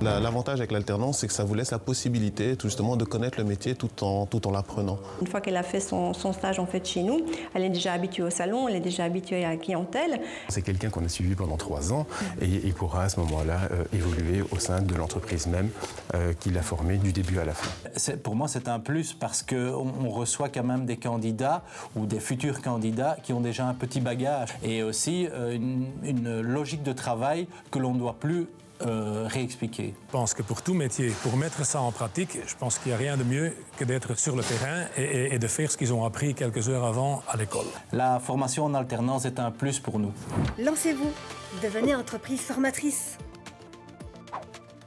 L'avantage avec l'alternance, c'est que ça vous laisse la possibilité tout justement de connaître le métier tout en, tout en l'apprenant. Une fois qu'elle a fait son, stage en fait chez nous, elle est déjà habituée au salon, elle est déjà habituée à la clientèle. C'est quelqu'un qu'on a suivi pendant trois ans et il pourra à ce moment-là euh, évoluer au sein de l'entreprise même euh, qu'il a formée du début à la fin. Pour moi, c'est un plus parce qu'on on reçoit quand même des candidats ou des futurs candidats qui ont déjà un petit bagage et aussi euh, une, une logique de travail que l'on ne doit plus euh, réexpliquer Je pense que pour tout métier, pour mettre ça en pratique, je pense qu'il n'y a rien de mieux que d'être sur le terrain et, de faire ce qu'ils ont appris quelques heures avant à l'école. La formation en alternance est un plus pour nous. Lancez-vous, devenez entreprise formatrice.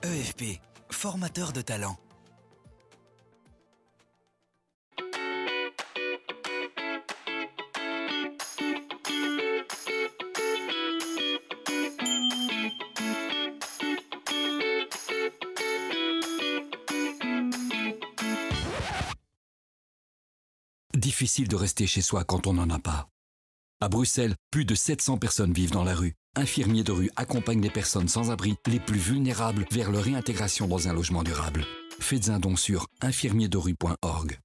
EFP, formateur de talent. Difficile de rester chez soi quand on n'en a pas. À Bruxelles, plus de 700 personnes vivent dans la rue. Infirmiers de rue accompagnent les personnes sans abri, les plus vulnérables, vers leur réintégration dans un logement durable. Faites un don sur infirmierderue.org.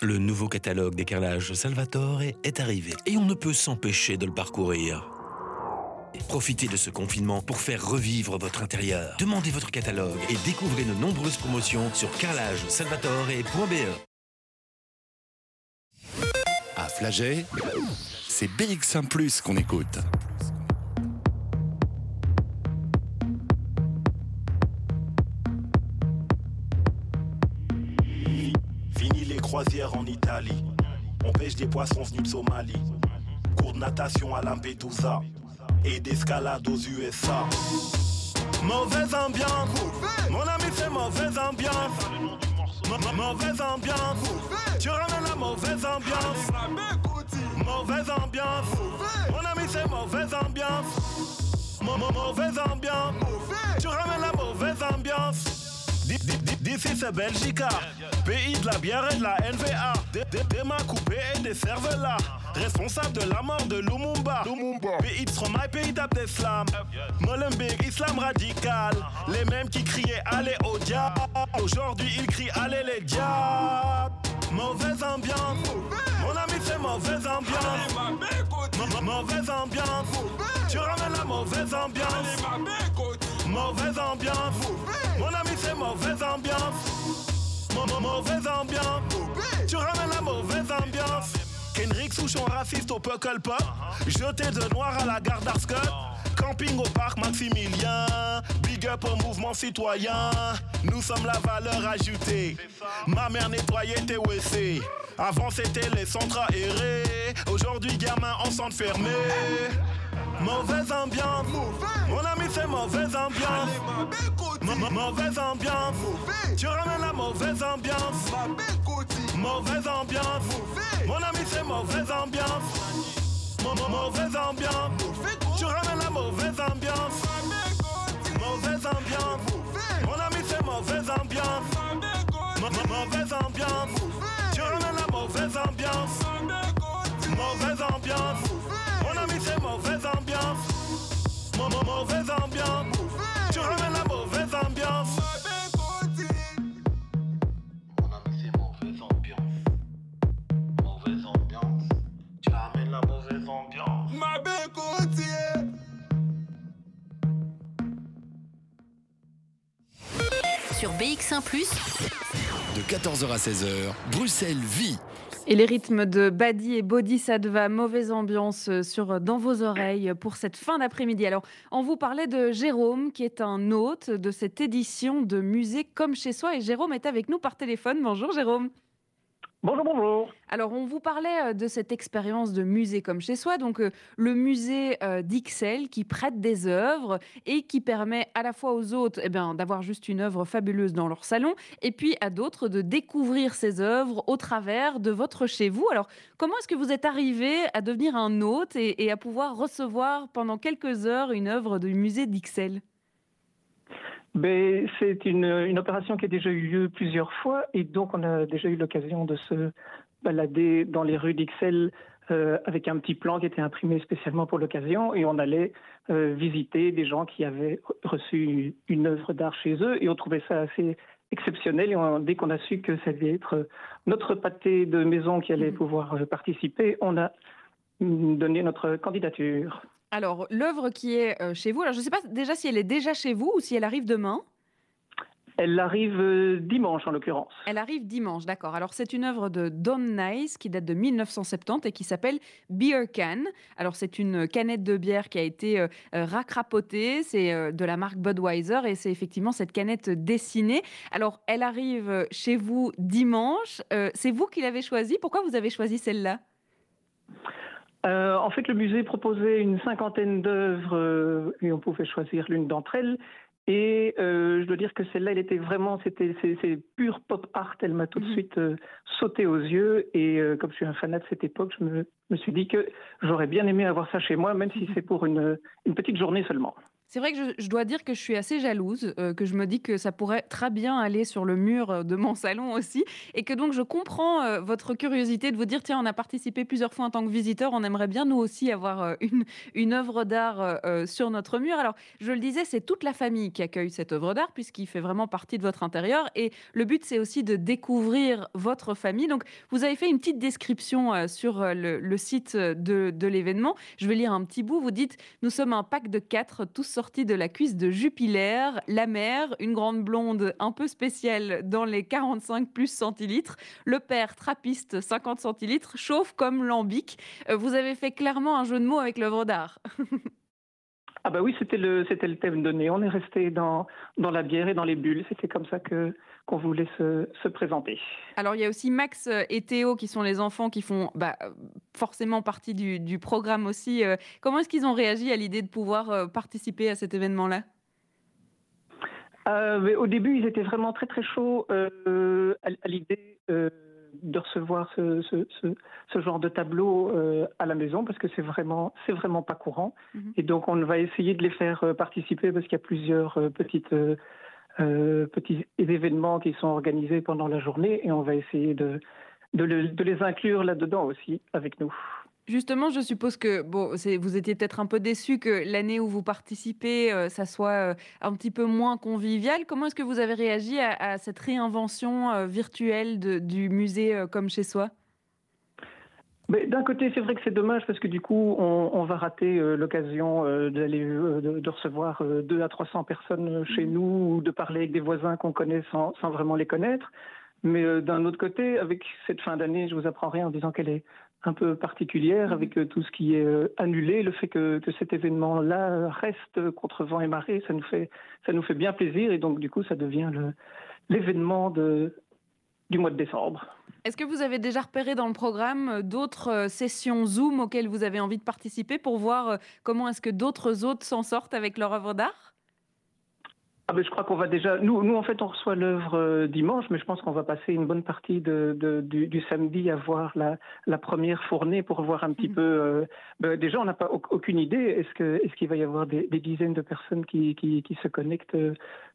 Le nouveau catalogue des carrelages Salvatore est arrivé et on ne peut s'empêcher de le parcourir. Profitez de ce confinement pour faire revivre votre intérieur. Demandez votre catalogue et découvrez nos nombreuses promotions sur carrelagesalvatore.be. C'est BX1 Plus qu'on écoute. Fini les croisières en Italie. On pêche des poissons venus de Somalie. Cours de natation à Lampedusa. Et d'escalade aux USA. Mauvaise ambiance. Mon ami, c'est mauvaise ambiance mauvaise ambiance. Tu ramènes la mauvaise ambiance. Mauvaise ambiance. Mon ami, c'est mauvaise ambiance. Mauvaise ambiance. Tu ramènes la mauvaise ambiance. D'ici c'est Belgica, pays de la bière et de la NVA. Des mains coupées et des cervelas. Responsable de la mort de Lumumba. Pays de Stromae, pays d'Abdeslam. Molenbeek, islam radical. Les mêmes qui criaient allez au diable. Aujourd'hui ils crient allez les diables. Mauvaise ambiance. Mon ami c'est mauvaise ambiance. mauvaise ambiance. Tu ramènes la mauvaise ambiance. Mauvaise ambiance. Mon ami, c'est mauvaise ambiance. mauvaise ambiance. Tu ramènes la mauvaise ambiance. Kendrick Souchon raciste au Puckle Pop. Jeté de noir à la garde Camping au parc Maximilien. Big up au mouvement citoyen. Nous sommes la valeur ajoutée. Ma mère nettoyait tes WC. Avant c'était les centres aérés. Aujourd'hui gamin en centre fermé. Mauvaise ambiance. Mon ami, c'est mauvaise ambiance. mauvaise ambiance. Tu ramènes la mauvaise ambiance. Mauvaise ambiance. Mon ami, c'est mauvaise ambiance. mauvaise ambiance. Tu ramènes la mauvaise ambiance. Mauvaise ambiance. Mon ami, c'est mauvaise ambiance. mauvaise ambiance. Tu ramènes la mauvaise ambiance. Mauvaise ambiance. Mon ami, c'est mauvaise ambiance. mauvaise ambiance. Tu ramènes la mauvaise ambiance. Sur BX1 ⁇ de 14h à 16h, Bruxelles vit et les rythmes de Badi et Bodhisattva, mauvaise ambiance euh, sur dans vos oreilles pour cette fin d'après-midi. Alors, on vous parlait de Jérôme, qui est un hôte de cette édition de Musée comme chez soi. Et Jérôme est avec nous par téléphone. Bonjour Jérôme. Bonjour, bonjour. Alors, on vous parlait euh, de cette expérience de musée comme chez soi, donc euh, le musée euh, d'Ixelles qui prête des œuvres et qui permet à la fois aux autres eh d'avoir juste une œuvre fabuleuse dans leur salon et puis à d'autres de découvrir ces œuvres au travers de votre chez vous. Alors, comment est-ce que vous êtes arrivé à devenir un hôte et, à pouvoir recevoir pendant quelques heures une œuvre du musée d'Ixelles? C'est une, une, opération qui a déjà eu lieu plusieurs fois et donc on a déjà eu l'occasion de se balader dans les rues d'Ixelles euh, avec un petit plan qui était imprimé spécialement pour l'occasion et on allait euh, visiter des gens qui avaient reçu une œuvre d'art chez eux et on trouvait ça assez exceptionnel et dès qu'on a su que ça allait être notre pâté de maison qui allait pouvoir participer, on a mm, donné notre candidature. Alors, l'œuvre qui est chez vous, alors je ne sais pas déjà si elle est déjà chez vous ou si elle arrive demain. Elle arrive euh, dimanche en l'occurrence. Elle arrive dimanche, d'accord. Alors c'est une œuvre de Don Nice qui date de 1970 et qui s'appelle Beer Can. Alors c'est une canette de bière qui a été euh, euh, racrapotée, c'est de la marque Budweiser et c'est effectivement cette canette dessinée. Alors elle arrive chez vous dimanche. c'est vous qui l'avez choisie? Pourquoi vous avez choisi celle-là? En fait, le musée proposait une cinquantaine d'œuvres et on pouvait choisir l'une d'entre elles. Et euh, je dois dire que celle-là, elle était vraiment, c'était c'est pure pop art. Elle m'a tout de mhm. suite euh, sauté aux yeux. Et euh, comme je suis un fanat de cette époque, je me, me suis dit que j'aurais bien aimé avoir ça chez moi, même si c'est pour une, une petite journée seulement. C'est vrai que je, dois dire que je suis assez jalouse, euh, que je me dis que ça pourrait très bien aller sur le mur euh, de mon [laughs] salon aussi, et que donc je comprends euh, votre curiosité de vous dire tiens, on a participé plusieurs fois en tant que visiteur, on aimerait bien nous aussi avoir une, œuvre d'art sur notre mur. Alors, je le disais, c'est toute la famille qui accueille cette œuvre d'art, puisqu'il fait vraiment partie de votre intérieur, et le but, c'est aussi de découvrir votre famille. Donc, vous avez fait une petite description sur le, site de l'événement. Je vais lire un petit bout. Vous dites nous sommes un pack de quatre, tous sortie de la cuisse de Jupiler, la mère, une grande blonde un peu spéciale dans les 45 plus centilitres, le père trappiste 50 centilitres, chauffe comme lambic. Euh, vous avez fait clairement un jeu de mots avec l'œuvre d'art. [laughs] Ah bah oui, c'était le, c'était le thème donné. On est resté dans, dans la bière et dans les bulles. C'était comme ça que, qu'on voulait se, se, présenter. Alors il y a aussi Max et Théo qui sont les enfants qui font bah, forcément partie du, du programme aussi. Euh, comment est-ce qu'ils ont réagi à l'idée de pouvoir euh, participer à cet événement-là? Euh, Au début, ils étaient vraiment très très chauds euh, à, à l'idée de recevoir ce, ce, ce, genre de tableau euh, à la maison parce que c'est vraiment c'est vraiment pas courant mhm. et donc on va essayer de les faire euh, participer parce qu'il y a plusieurs euh, petits événements qui sont organisés pendant la journée et on va essayer de les inclure là-dedans aussi avec nous. Justement, je suppose que bon, vous étiez peut-être un peu déçu que l'année où vous participez, euh, ça soit euh, un petit peu moins convivial. Comment est-ce que vous avez réagi à, cette réinvention virtuelle du musée comme chez soi? D'un côté, c'est vrai que c'est dommage parce que du coup, on, va rater l'occasion d'aller de, recevoir 2 à 300 personnes chez mmh. nous ou de parler avec des voisins qu'on connaît sans, sans, vraiment les connaître. Mais d'un autre côté, avec cette fin d'année, je vous apprends rien en disant qu'elle est un peu particulière avec euh, tout ce qui est euh, annulé, le fait que, que cet événement-là reste contre vent et marée, ça nous fait ça nous fait bien plaisir et donc du coup ça devient l'événement de du mois de décembre. Est-ce que vous avez déjà repéré dans le programme euh, d'autres sessions Zoom auxquelles vous avez envie de participer pour voir comment est-ce que d'autres hôtes s'en sortent avec leur œuvre d'art? Ah ben, je crois qu'on va déjà. Nous, nous, en fait, on reçoit l'œuvre euh, dimanche, mais je pense qu'on va passer une bonne partie de, de, du, du, samedi à voir la, la, première fournée pour voir un petit mmh. peu. Euh, ben, déjà, on n'a pas aucune idée. Est-ce que est-ce qu'il va y avoir des, des, dizaines de personnes qui, qui, qui se connectent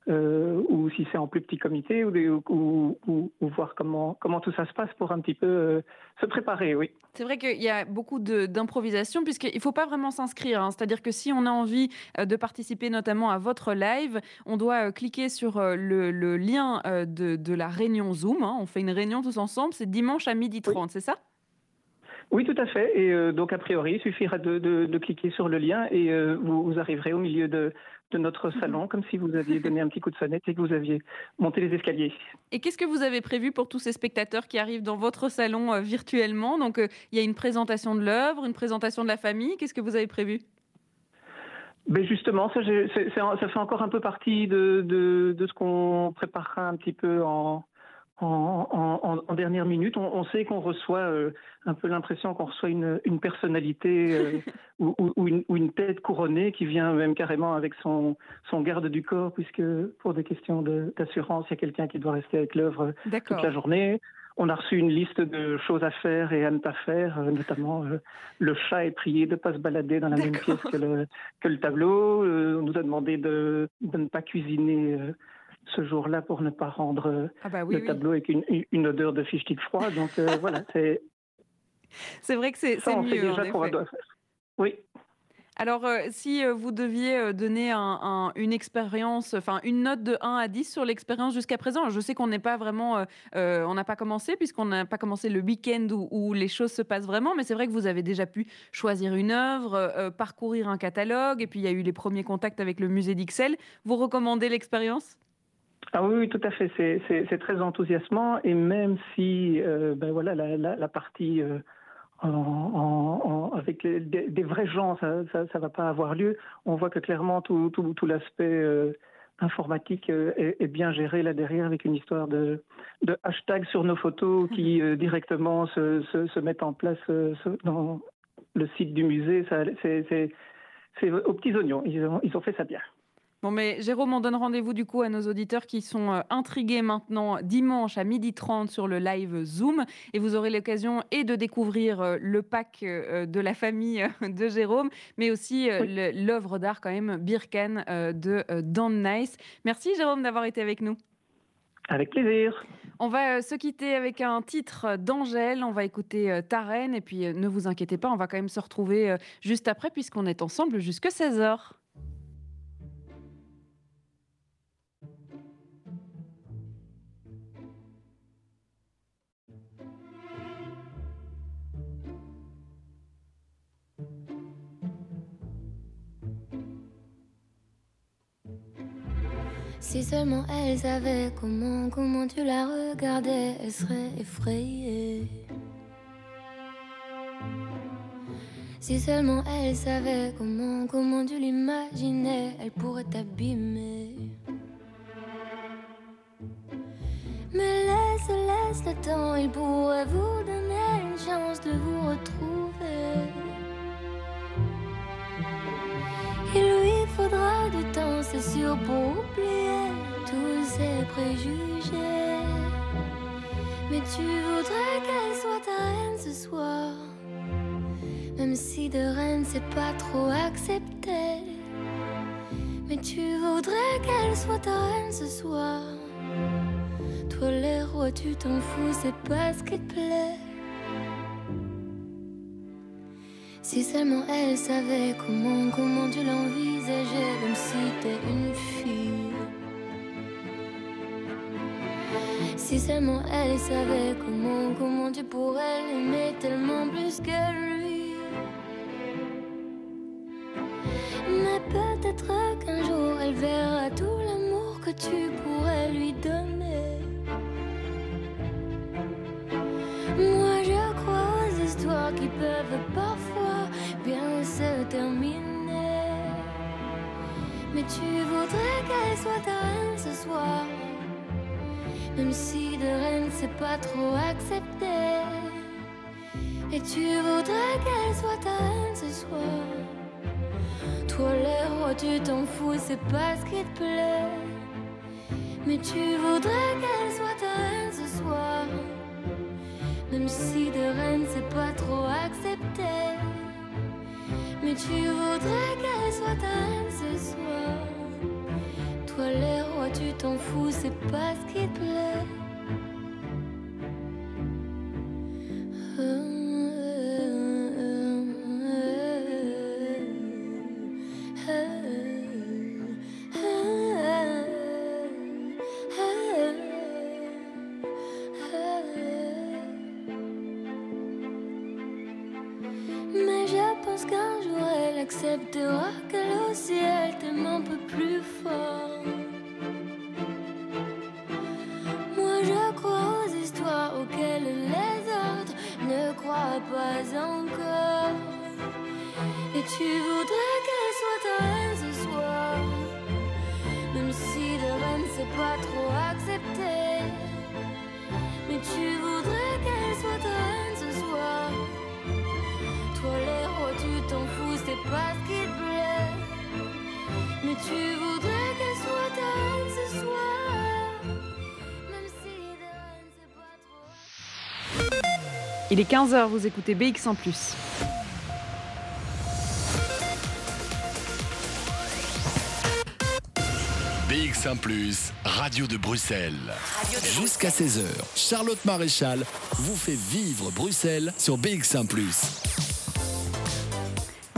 euh, ou si c'est en plus petit comité, ou, ou, ou, ou, voir comment, comment tout ça se passe pour un petit peu euh, se préparer, oui. C'est vrai qu'il y a beaucoup d'improvisation, puisqu'il ne faut pas vraiment s'inscrire. Hein. C'est-à-dire que si on a envie euh, de participer notamment à votre live, on doit cliquer sur le, le lien de, de, la réunion Zoom. Hein. On fait une réunion tous ensemble, c'est dimanche à 12h30, c'est ça? Oui, tout à fait. Et donc, a priori, il suffira de, de, de cliquer sur le lien et vous, vous, arriverez au milieu de, de notre mhm. salon, comme si vous aviez donné un petit coup de sonnette et que vous aviez monté les escaliers. Et qu'est-ce que vous avez prévu pour tous ces spectateurs qui arrivent dans votre salon euh, virtuellement? Donc, euh, il y a une présentation de l'œuvre, une présentation de la famille. Qu'est-ce que vous avez prévu? Ben justement, ça, ça, fait encore un peu partie de, de, de ce qu'on préparera un petit peu en, en, dernière minute. On, sait qu'on reçoit euh, un peu l'impression qu'on reçoit une, personnalité euh, ou, une, tête couronnée qui vient même carrément avec son, son garde du corps, puisque pour des questions d'assurance, il y a quelqu'un qui doit rester avec l'œuvre toute la journée. On a reçu une liste de choses à faire et à ne pas faire, euh, notamment le chat est prié de ne pas se balader dans la même pièce que le, que le tableau. on nous a demandé de, de ne pas cuisiner ce jour-là pour ne pas rendre ah bah le tableau avec une, odeur de fiche de froid. Donc euh, [laughs] voilà, c'est C'est vrai que c'est mieux. en déjà va effet. Oui. Alors, euh, si euh, vous deviez euh, donner un- un- une expérience, enfin une note de 1 à 10 sur l'expérience jusqu'à présent, je sais qu'on n'est pas vraiment, euh, euh, on n'a pas commencé puisqu'on n'a pas commencé le week-end où, où les choses se passent vraiment, mais c'est vrai que vous avez déjà pu choisir une œuvre, euh, parcourir un catalogue, et puis il y a eu les premiers contacts avec le musée d'Ixelles. Vous recommandez l'expérience? Ah oui, oui, tout à fait. C'est- C'est c'est très enthousiasmant et même si euh, ben voilà, la, la- la partie euh, en- en- en- avec les- des, des vrais gens, ça ne va pas avoir lieu, on voit que clairement tout, tout, tout l'aspect euh, informatique euh, est, est bien géré là derrière avec une histoire de, de hashtag sur nos photos qui euh, directement se, se, se mettent en place euh, dans le site du musée. Ça, C'est c'est- c'est aux petits oignons. Ils ont, ils ont fait ça bien. Bon, mais Jérôme, on donne rendez-vous du coup à nos auditeurs qui sont euh, intrigués maintenant dimanche à 12h30 sur le live Zoom. Et vous aurez l'occasion et de découvrir euh, le pack euh, de la famille de Jérôme, mais aussi l'œuvre d'art quand même, Birkan de Dan Nice. Merci Jérôme d'avoir été avec nous. Avec plaisir. On va se quitter avec un titre d'Angèle. On va écouter Ta Reine. Et puis ne vous inquiétez pas, on va quand même se retrouver juste après puisqu'on est ensemble jusque 16h. Si seulement elle savait comment, comment tu la regardais, elle serait effrayée. Si seulement elle savait comment, comment tu l'imaginais, elle pourrait t'abîmer. Mais laisse, laisse le temps, il pourrait vous donner une chance de vous retrouver. Faudra du temps, c'est sûr, pour oublier tous ses préjugés. Mais tu voudrais qu'elle soit ta reine ce soir, même si de reine c'est pas trop accepté. Mais tu voudrais qu'elle soit ta reine ce soir. Toi, les rois, tu t'en fous, c'est pas ce qui te plaît. Si seulement elle savait comment, comment tu l'envisageais, même si t'es une fille. Si seulement elle savait comment, comment tu pourrais l'aimer tellement plus que lui. Mais peut-être qu'un jour elle verra tout l'amour que tu pourrais lui donner. Moi je crois aux histoires qui peuvent parfois bien se terminer. Mais tu voudrais qu'elle soit ta ce soir. Même si de reine c'est pas trop accepté. Et tu voudrais qu'elle soit ta ce soir. Toi les rois tu t'en fous, c'est pas ce qui te plaît. Mais tu voudrais qu'elle soit ta ce soir. Même si de reine c'est pas trop accepté. Mais tu voudrais qu'elle soit ta reine ce soir. Toi les rois tu t'en fous, c'est pas ce qui te plaît. Mais Il est 15h, vous écoutez BX en plus. BX BX1 ⁇ Radio de Bruxelles. Jusqu'à 16h, Charlotte Maréchal vous fait vivre Bruxelles sur BX1 ⁇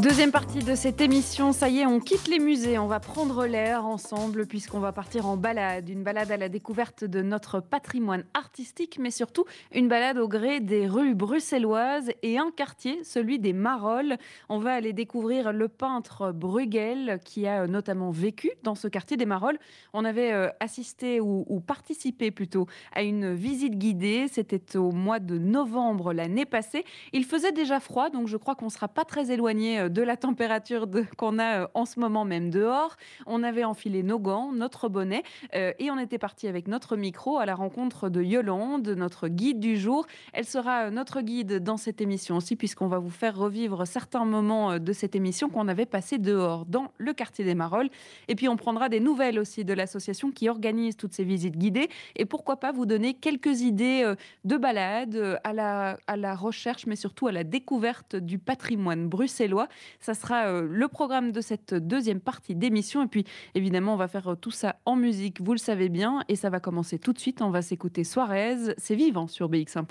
Deuxième partie de cette émission, ça y est, on quitte les musées, on va prendre l'air ensemble puisqu'on va partir en balade, une balade à la découverte de notre patrimoine artistique, mais surtout une balade au gré des rues bruxelloises et un quartier, celui des Marolles. On va aller découvrir le peintre Bruegel qui a notamment vécu dans ce quartier des Marolles. On avait euh, assisté ou, ou participé plutôt à une visite guidée, c'était au mois de novembre l'année passée. Il faisait déjà froid, donc je crois qu'on ne sera pas très éloigné euh, de la température qu'on a euh, en ce moment même dehors. On avait enfilé nos gants, notre bonnet euh, et on était parti avec notre micro à la rencontre de Yolande, notre guide du jour. Elle sera euh, notre guide dans cette émission aussi puisqu'on va vous faire revivre certains moments de cette émission qu'on avait passé dehors dans le quartier des Marolles. Et puis on prendra des nouvelles aussi de l'association qui organise toutes ces visites guidées et pourquoi pas vous donner quelques idées de balades à la, à la recherche mais surtout à la découverte du patrimoine bruxellois. Ça sera euh, le programme de cette deuxième partie d'émission. Et puis, évidemment, on va faire euh, tout ça en musique, vous le savez bien. Et ça va commencer tout de suite. On va s'écouter Suarez. C'est vivant sur BX1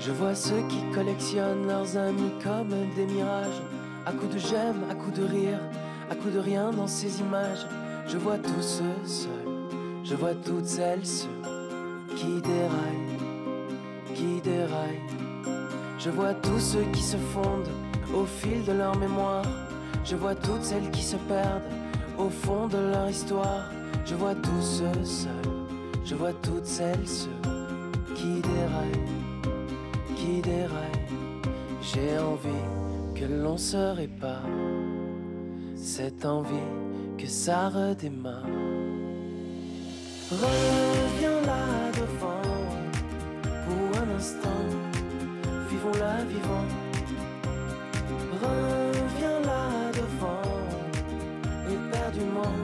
Je vois ceux qui collectionnent leurs amis comme des mirages. À coups de j'aime, à coups de rire, à coups de rien dans ces images. Je vois tous ceux seuls, je vois toutes celles, ceux qui déraillent qui déraillent. Je vois tous ceux qui se fondent au fil de leur mémoire. Je vois toutes celles qui se perdent au fond de leur histoire. Je vois tous ceux seuls. Je vois toutes celles, ceux qui déraillent, qui déraillent. J'ai envie que l'on se répare. Cette envie que ça redémarre. Reviens là vivons-la vivant. Reviens là devant, éperdument,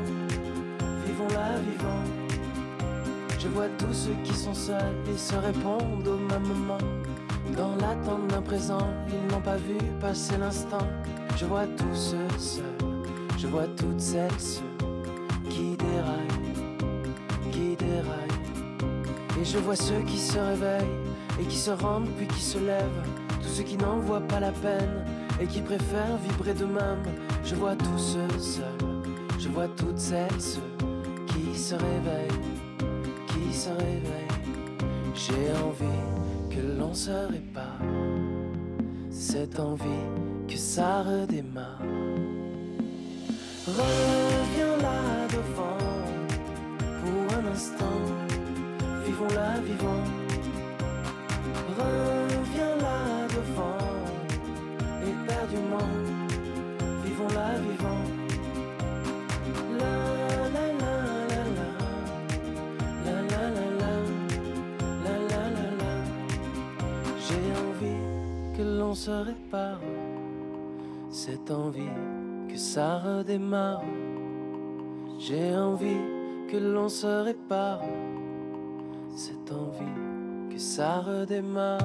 vivons-la vivant. Je vois tous ceux qui sont seuls et se répondent au même moment. Dans l'attente d'un présent, ils n'ont pas vu passer l'instant. Je vois tous ceux seuls, je vois toutes celles, ceux qui déraillent, qui déraillent. Et je vois ceux qui se réveillent et qui se rendent puis qui se lèvent. Tous ceux qui n'en voient pas la peine et qui préfèrent vibrer de même. Je vois tous ceux seuls, je vois toutes celles, qui se réveillent, qui se réveillent. J'ai envie que l'on se répare, cette envie que ça redémarre. Reviens là devant pour un instant, vivons-la, vivons. Reviens là devant, éperdument, vivons la vivant. La la la la la, la la la la, la la la la. J'ai envie que l'on se répare, cette envie que ça redémarre. J'ai envie que l'on se répare, cette envie que ça redémarre.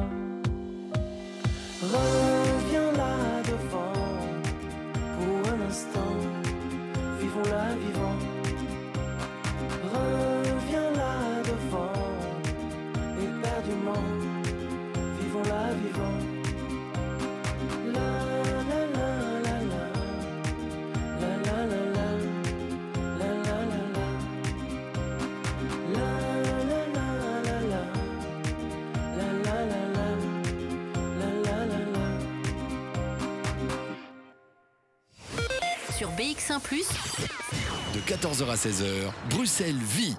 Reviens là devant pour un instant, vivons-la vivant. BX1 ⁇ De 14h à 16h, Bruxelles vit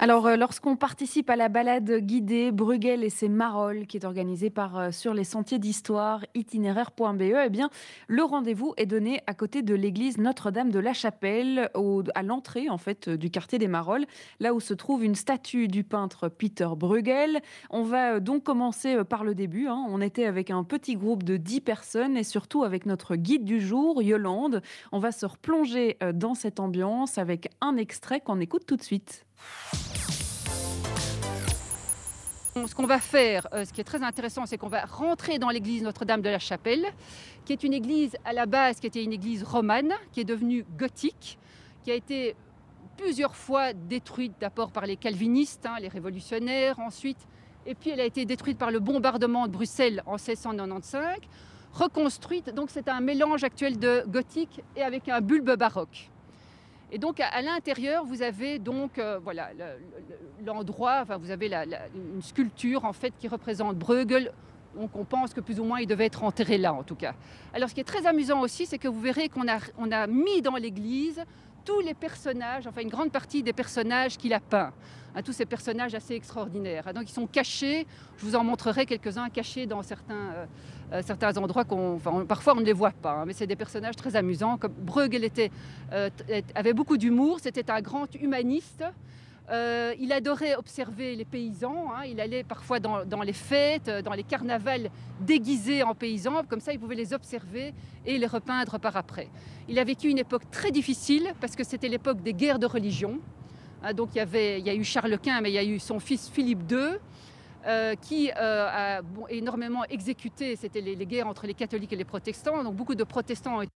alors, euh, lorsqu'on participe à la balade guidée Bruegel et ses Marolles, qui est organisée par euh, Sur les sentiers d'histoire, itinéraire.be, eh bien, le rendez-vous est donné à côté de l'église Notre-Dame de la Chapelle, à l'entrée, en fait, du quartier des Marolles, là où se trouve une statue du peintre Peter Bruegel. On va euh, donc commencer par le début. Hein. On était avec un petit groupe de 10 personnes et surtout avec notre guide du jour, Yolande. On va se replonger dans cette ambiance avec un extrait qu'on écoute tout de suite. Ce qu'on va faire, euh, ce qui est très intéressant, c'est qu'on va rentrer dans l'église Notre-Dame de la Chapelle, qui est une église à la base qui était une église romane, qui est devenue gothique, qui a été plusieurs fois détruite d'abord par les calvinistes, hein, les révolutionnaires ensuite, et puis elle a été détruite par le bombardement de Bruxelles en 1695, reconstruite, donc c'est un mélange actuel de gothique et avec un bulbe baroque. Et donc à, l'intérieur, vous avez donc euh, voilà l'endroit, enfin vous avez une sculpture en fait qui représente Bruegel. Donc on pense que plus ou moins il devait être enterré là en tout cas. Alors ce qui est très amusant aussi, c'est que vous verrez qu'on a, on a mis dans l'église tous les personnages, enfin une grande partie des personnages qu'il a peints. Hein, tous ces personnages assez extraordinaires. Hein. donc ils sont cachés, je vous en montrerai quelques-uns cachés dans certains, euh, euh, certains endroits qu'on, parfois on ne les voit pas, hein, mais c'est des personnages très amusants. Comme Bruegel était, euh, avait beaucoup d'humour, c'était un grand humaniste. il adorait observer les paysans. il allait parfois dans, les fêtes, dans les carnavals déguisés en paysans. Comme ça, il pouvait les observer et les repeindre par après. Il a vécu une époque très difficile parce que c'était l'époque des guerres de religion. donc il y, avait, il y a eu Charles Quint, mais il y a eu son fils Philippe II. Euh, qui euh, a énormément exécuté, c'était les, guerres entre les catholiques et les protestants. Donc beaucoup de protestants ont été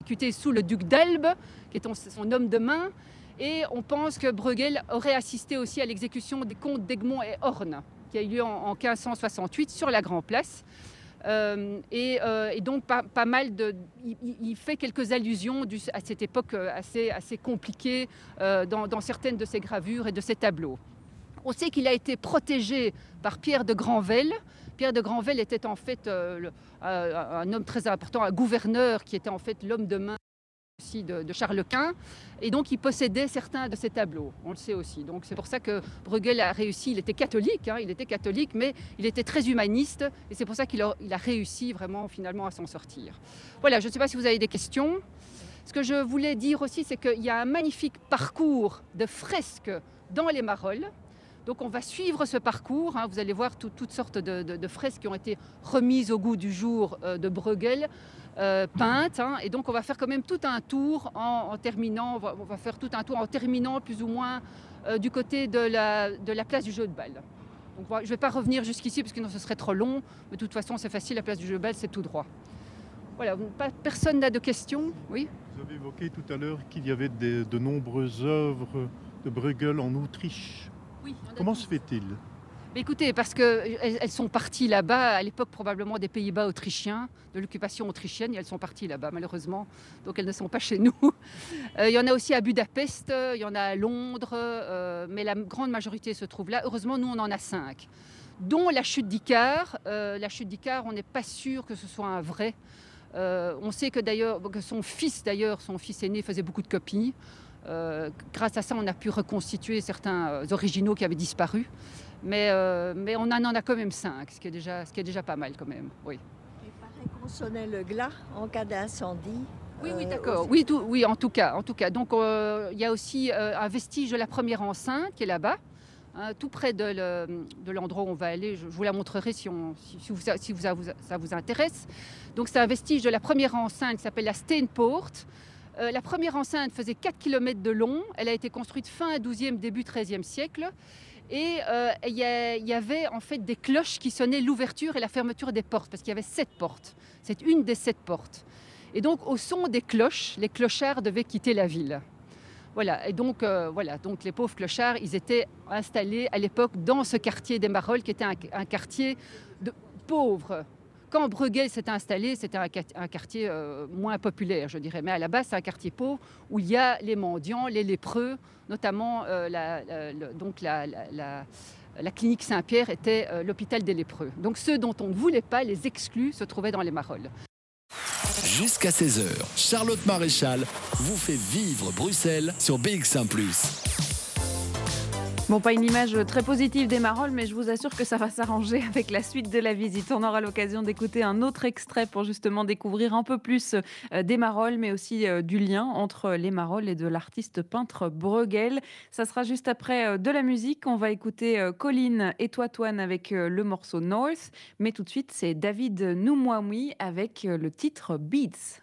exécutés sous le duc d'Albe, qui est son homme de main. Et on pense que Bruegel aurait assisté aussi à l'exécution des comtes d'Egmont et Horn, qui a eu lieu en, 1568 sur la Grand Place. Euh, et, donc pas, mal de... Il, fait quelques allusions à cette époque assez, assez compliquée dans, certaines de ses gravures et de ses tableaux. On sait qu'il a été protégé par Pierre de Granvelle. Pierre de Granvelle était en fait euh, euh, un homme très important, un gouverneur qui était en fait l'homme de main aussi de, Charles Quint. Et donc il possédait certains de ses tableaux, on le sait aussi. Donc c'est pour ça que Bruegel a réussi, il était catholique, hein, il était catholique, mais il était très humaniste. Et c'est pour ça qu'il a, a, réussi vraiment finalement à s'en sortir. Voilà, je ne sais pas si vous avez des questions. Ce que je voulais dire aussi, c'est qu'il y a un magnifique parcours de fresques dans les Marolles. Donc on va suivre ce parcours. Hein. Vous allez voir toutes sortes de, fresques qui ont été remises au goût du jour euh, de Bruegel, euh, peintes. Hein. Et donc on va faire quand même tout un tour en, terminant. On va, faire tout un tour en terminant plus ou moins euh, du côté de la, place du jeu de balle. je ne vais pas revenir jusqu'ici parce que ce serait trop long. Mais de toute façon c'est facile. La place du jeu de balle c'est tout droit. Voilà, personne n'a de questions? Oui? Vous avez évoqué tout à l'heure qu'il y avait de nombreuses œuvres de Bruegel en Autriche. Comment se fait-il? Écoutez, parce qu'elles sont parties là-bas, à l'époque probablement des Pays-Bas autrichiens, de l'occupation autrichienne, et elles sont parties là-bas malheureusement, donc elles ne sont pas chez nous. [laughs] Euh, il y en a aussi à Budapest, il y en a à Londres, euh, mais la grande majorité se trouve là. Heureusement, nous on en a cinq, dont la chute d'Icar. Euh, la chute d'Icar, on n'est pas sûr que ce soit un vrai. on sait que d'ailleurs, que son fils d'ailleurs, son fils aîné faisait beaucoup de copies. Euh, grâce à ça, on a pu reconstituer certains euh, originaux qui avaient disparu. Mais, euh, mais on en a quand même cinq, ce qui est déjà, ce qui est déjà pas mal quand même. Oui. Il paraît qu'on sonnait le glas en cas d'incendie. Oui, oui, d'accord. Oui, oui, en tout cas. En tout cas. Donc, il y a aussi un vestige de la première enceinte qui est là-bas. Hein, tout près de l'endroit où on va aller. Je, vous la montrerai si, on, si, vous, si vous, ça vous intéresse. Donc c'est un vestige de la première enceinte qui s'appelle la Steenpoort. Euh, la première enceinte faisait 4 km de long. Elle a été construite fin 12e, début 13e siècle. Et euh, il y, avait en fait des cloches qui sonnaient l'ouverture et la fermeture des portes, parce qu'il y avait sept portes. C'est une des sept portes. Et donc, au son des cloches, les clochards devaient quitter la ville. Voilà, et donc, euh, voilà, donc les pauvres clochards, ils étaient installés à l'époque dans ce quartier des Marolles, qui était un, un quartier de pauvres, quand Bruegel s'est installé, c'était un, quartier euh, moins populaire, je dirais. Mais à la base, c'est un quartier pauvre où il y a les mendiants, les lépreux, notamment euh, la, donc la, clinique Saint-Pierre était euh, l'hôpital des lépreux. Donc ceux dont on ne voulait pas, les exclus, se trouvaient dans les Marolles. Jusqu'à 16h, Charlotte Maréchal vous fait vivre Bruxelles sur BX1 ⁇ Bon, pas une image très positive des Marolles, mais je vous assure que ça va s'arranger [laughs] avec la suite de la visite. On aura l'occasion d'écouter un autre extrait pour justement découvrir un peu plus euh, des Marolles, mais aussi euh, du lien entre les Marolles et de l'artiste peintre Bruegel. Ça sera juste après euh, de la musique. On va écouter Colline et Toitoine avec le morceau North, mais tout de suite, c'est David Noumouamoui avec le titre Beats.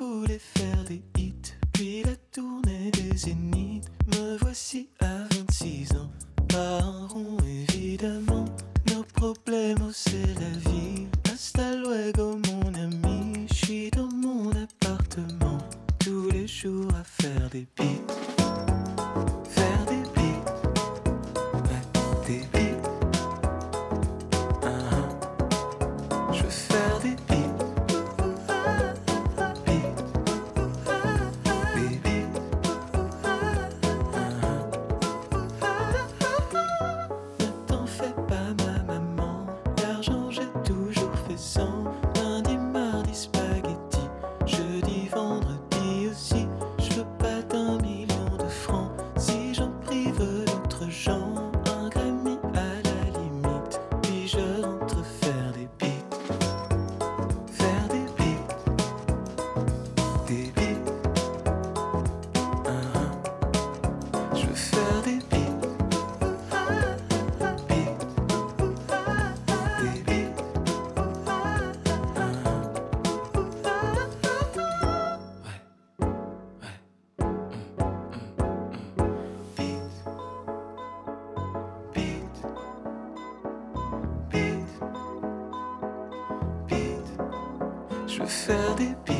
Je voulais faire des hits, puis la tournée des zéniths. Me voici à 26 ans, pas en rond évidemment. Nos problèmes, c'est la vie. Hasta luego, mon ami. Je suis dans mon appartement, tous les jours à faire des beats. faire it pires.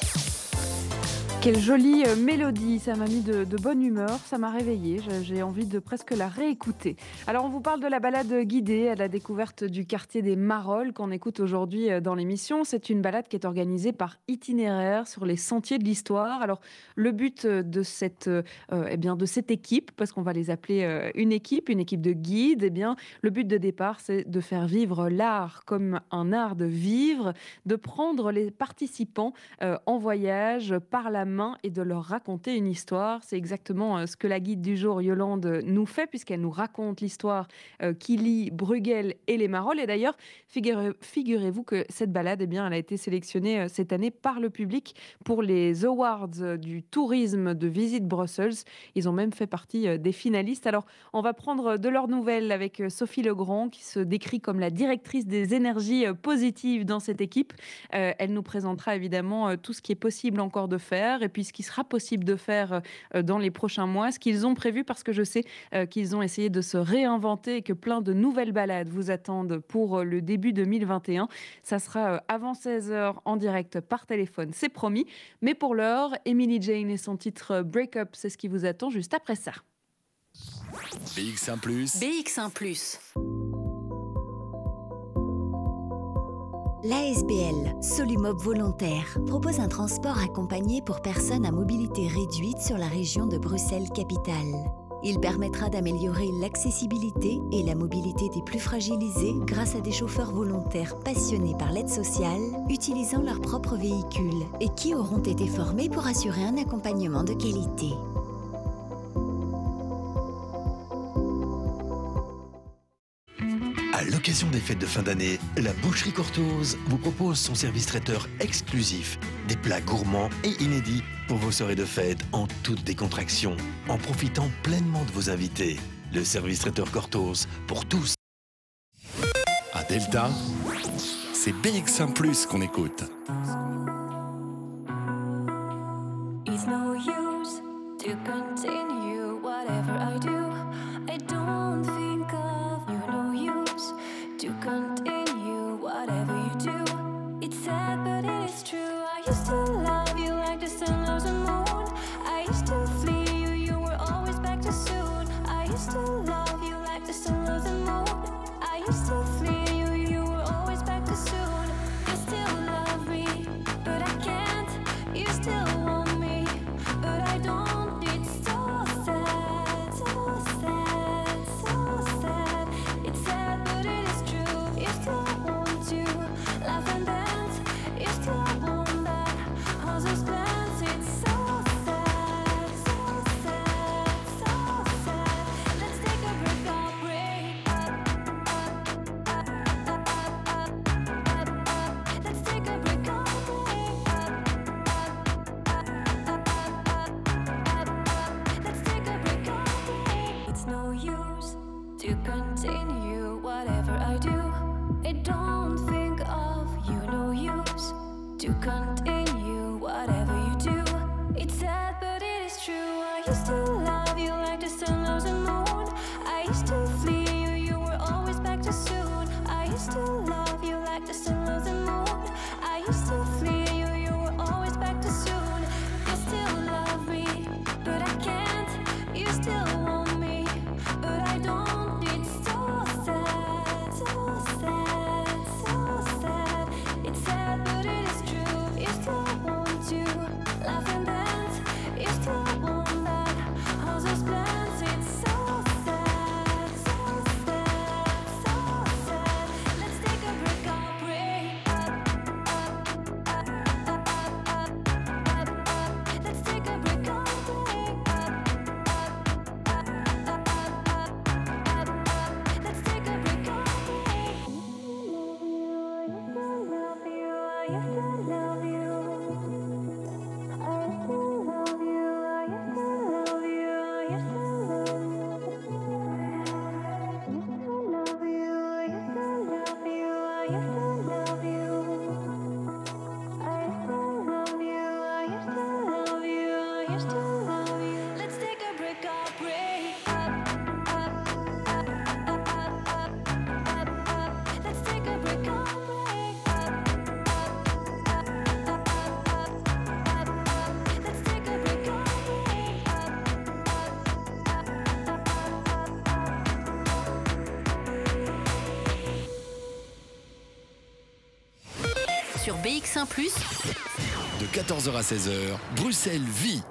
quelle jolie euh, mélodie, ça m'a mis de, bonne humeur, ça m'a réveillée, j'ai envie de presque la réécouter. Alors on vous parle de la balade guidée à la découverte du quartier des Marolles qu'on écoute aujourd'hui euh, dans l'émission. C'est une balade qui est organisée par itinéraire sur les sentiers de l'histoire. Alors le but euh, de cette, eh bien, de cette équipe, parce qu'on va les appeler une équipe, une équipe de guides, eh bien, le but de départ c'est de faire vivre l'art comme un art de vivre, de prendre les participants en voyage par la main et de leur raconter une histoire. C'est exactement euh, ce que la guide du jour, Yolande, nous fait, puisqu'elle nous raconte l'histoire euh, qui lie Bruegel et les Marolles. Et d'ailleurs, figurez-vous que cette balade, eh bien, elle a été sélectionnée euh, cette année par le public pour les Awards du tourisme de Visite Brussels. Ils ont même fait partie des finalistes. Alors, on va prendre de leurs nouvelles avec Sophie Legrand, qui se décrit comme la directrice des énergies positives dans cette équipe. Elle nous présentera évidemment tout ce qui est possible encore de faire et puis ce qui sera possible de faire euh, dans les prochains mois, ce qu'ils ont prévu parce que je sais euh, qu'ils ont essayé de se réinventer et que plein de nouvelles balades vous attendent pour euh, le début 2021. Ça sera avant 16h en direct par téléphone, c'est promis. Mais pour l'heure, Emily Jane et son titre Break Up, c'est ce qui vous attend juste après ça. BX1 ⁇ BX1 ⁇ L'ASBL, Solumob Volontaire, propose un transport accompagné pour personnes à mobilité réduite sur la région de Bruxelles-Capitale. Il permettra d'améliorer l'accessibilité et la mobilité des plus fragilisés grâce à des chauffeurs volontaires passionnés par l'aide sociale, utilisant leur propre véhicule et qui auront été formés pour assurer un accompagnement de qualité. l'occasion des fêtes de fin d'année, la Boucherie Cortose vous propose son service traiteur exclusif, des plats gourmands et inédits pour vos soirées de fête en toute décontraction, en profitant pleinement de vos invités. Le service traiteur Cortose pour tous. À Delta, c'est BX1 qu'on écoute. It's no use to continue. BX1 ⁇ De 14h à 16h, Bruxelles vit.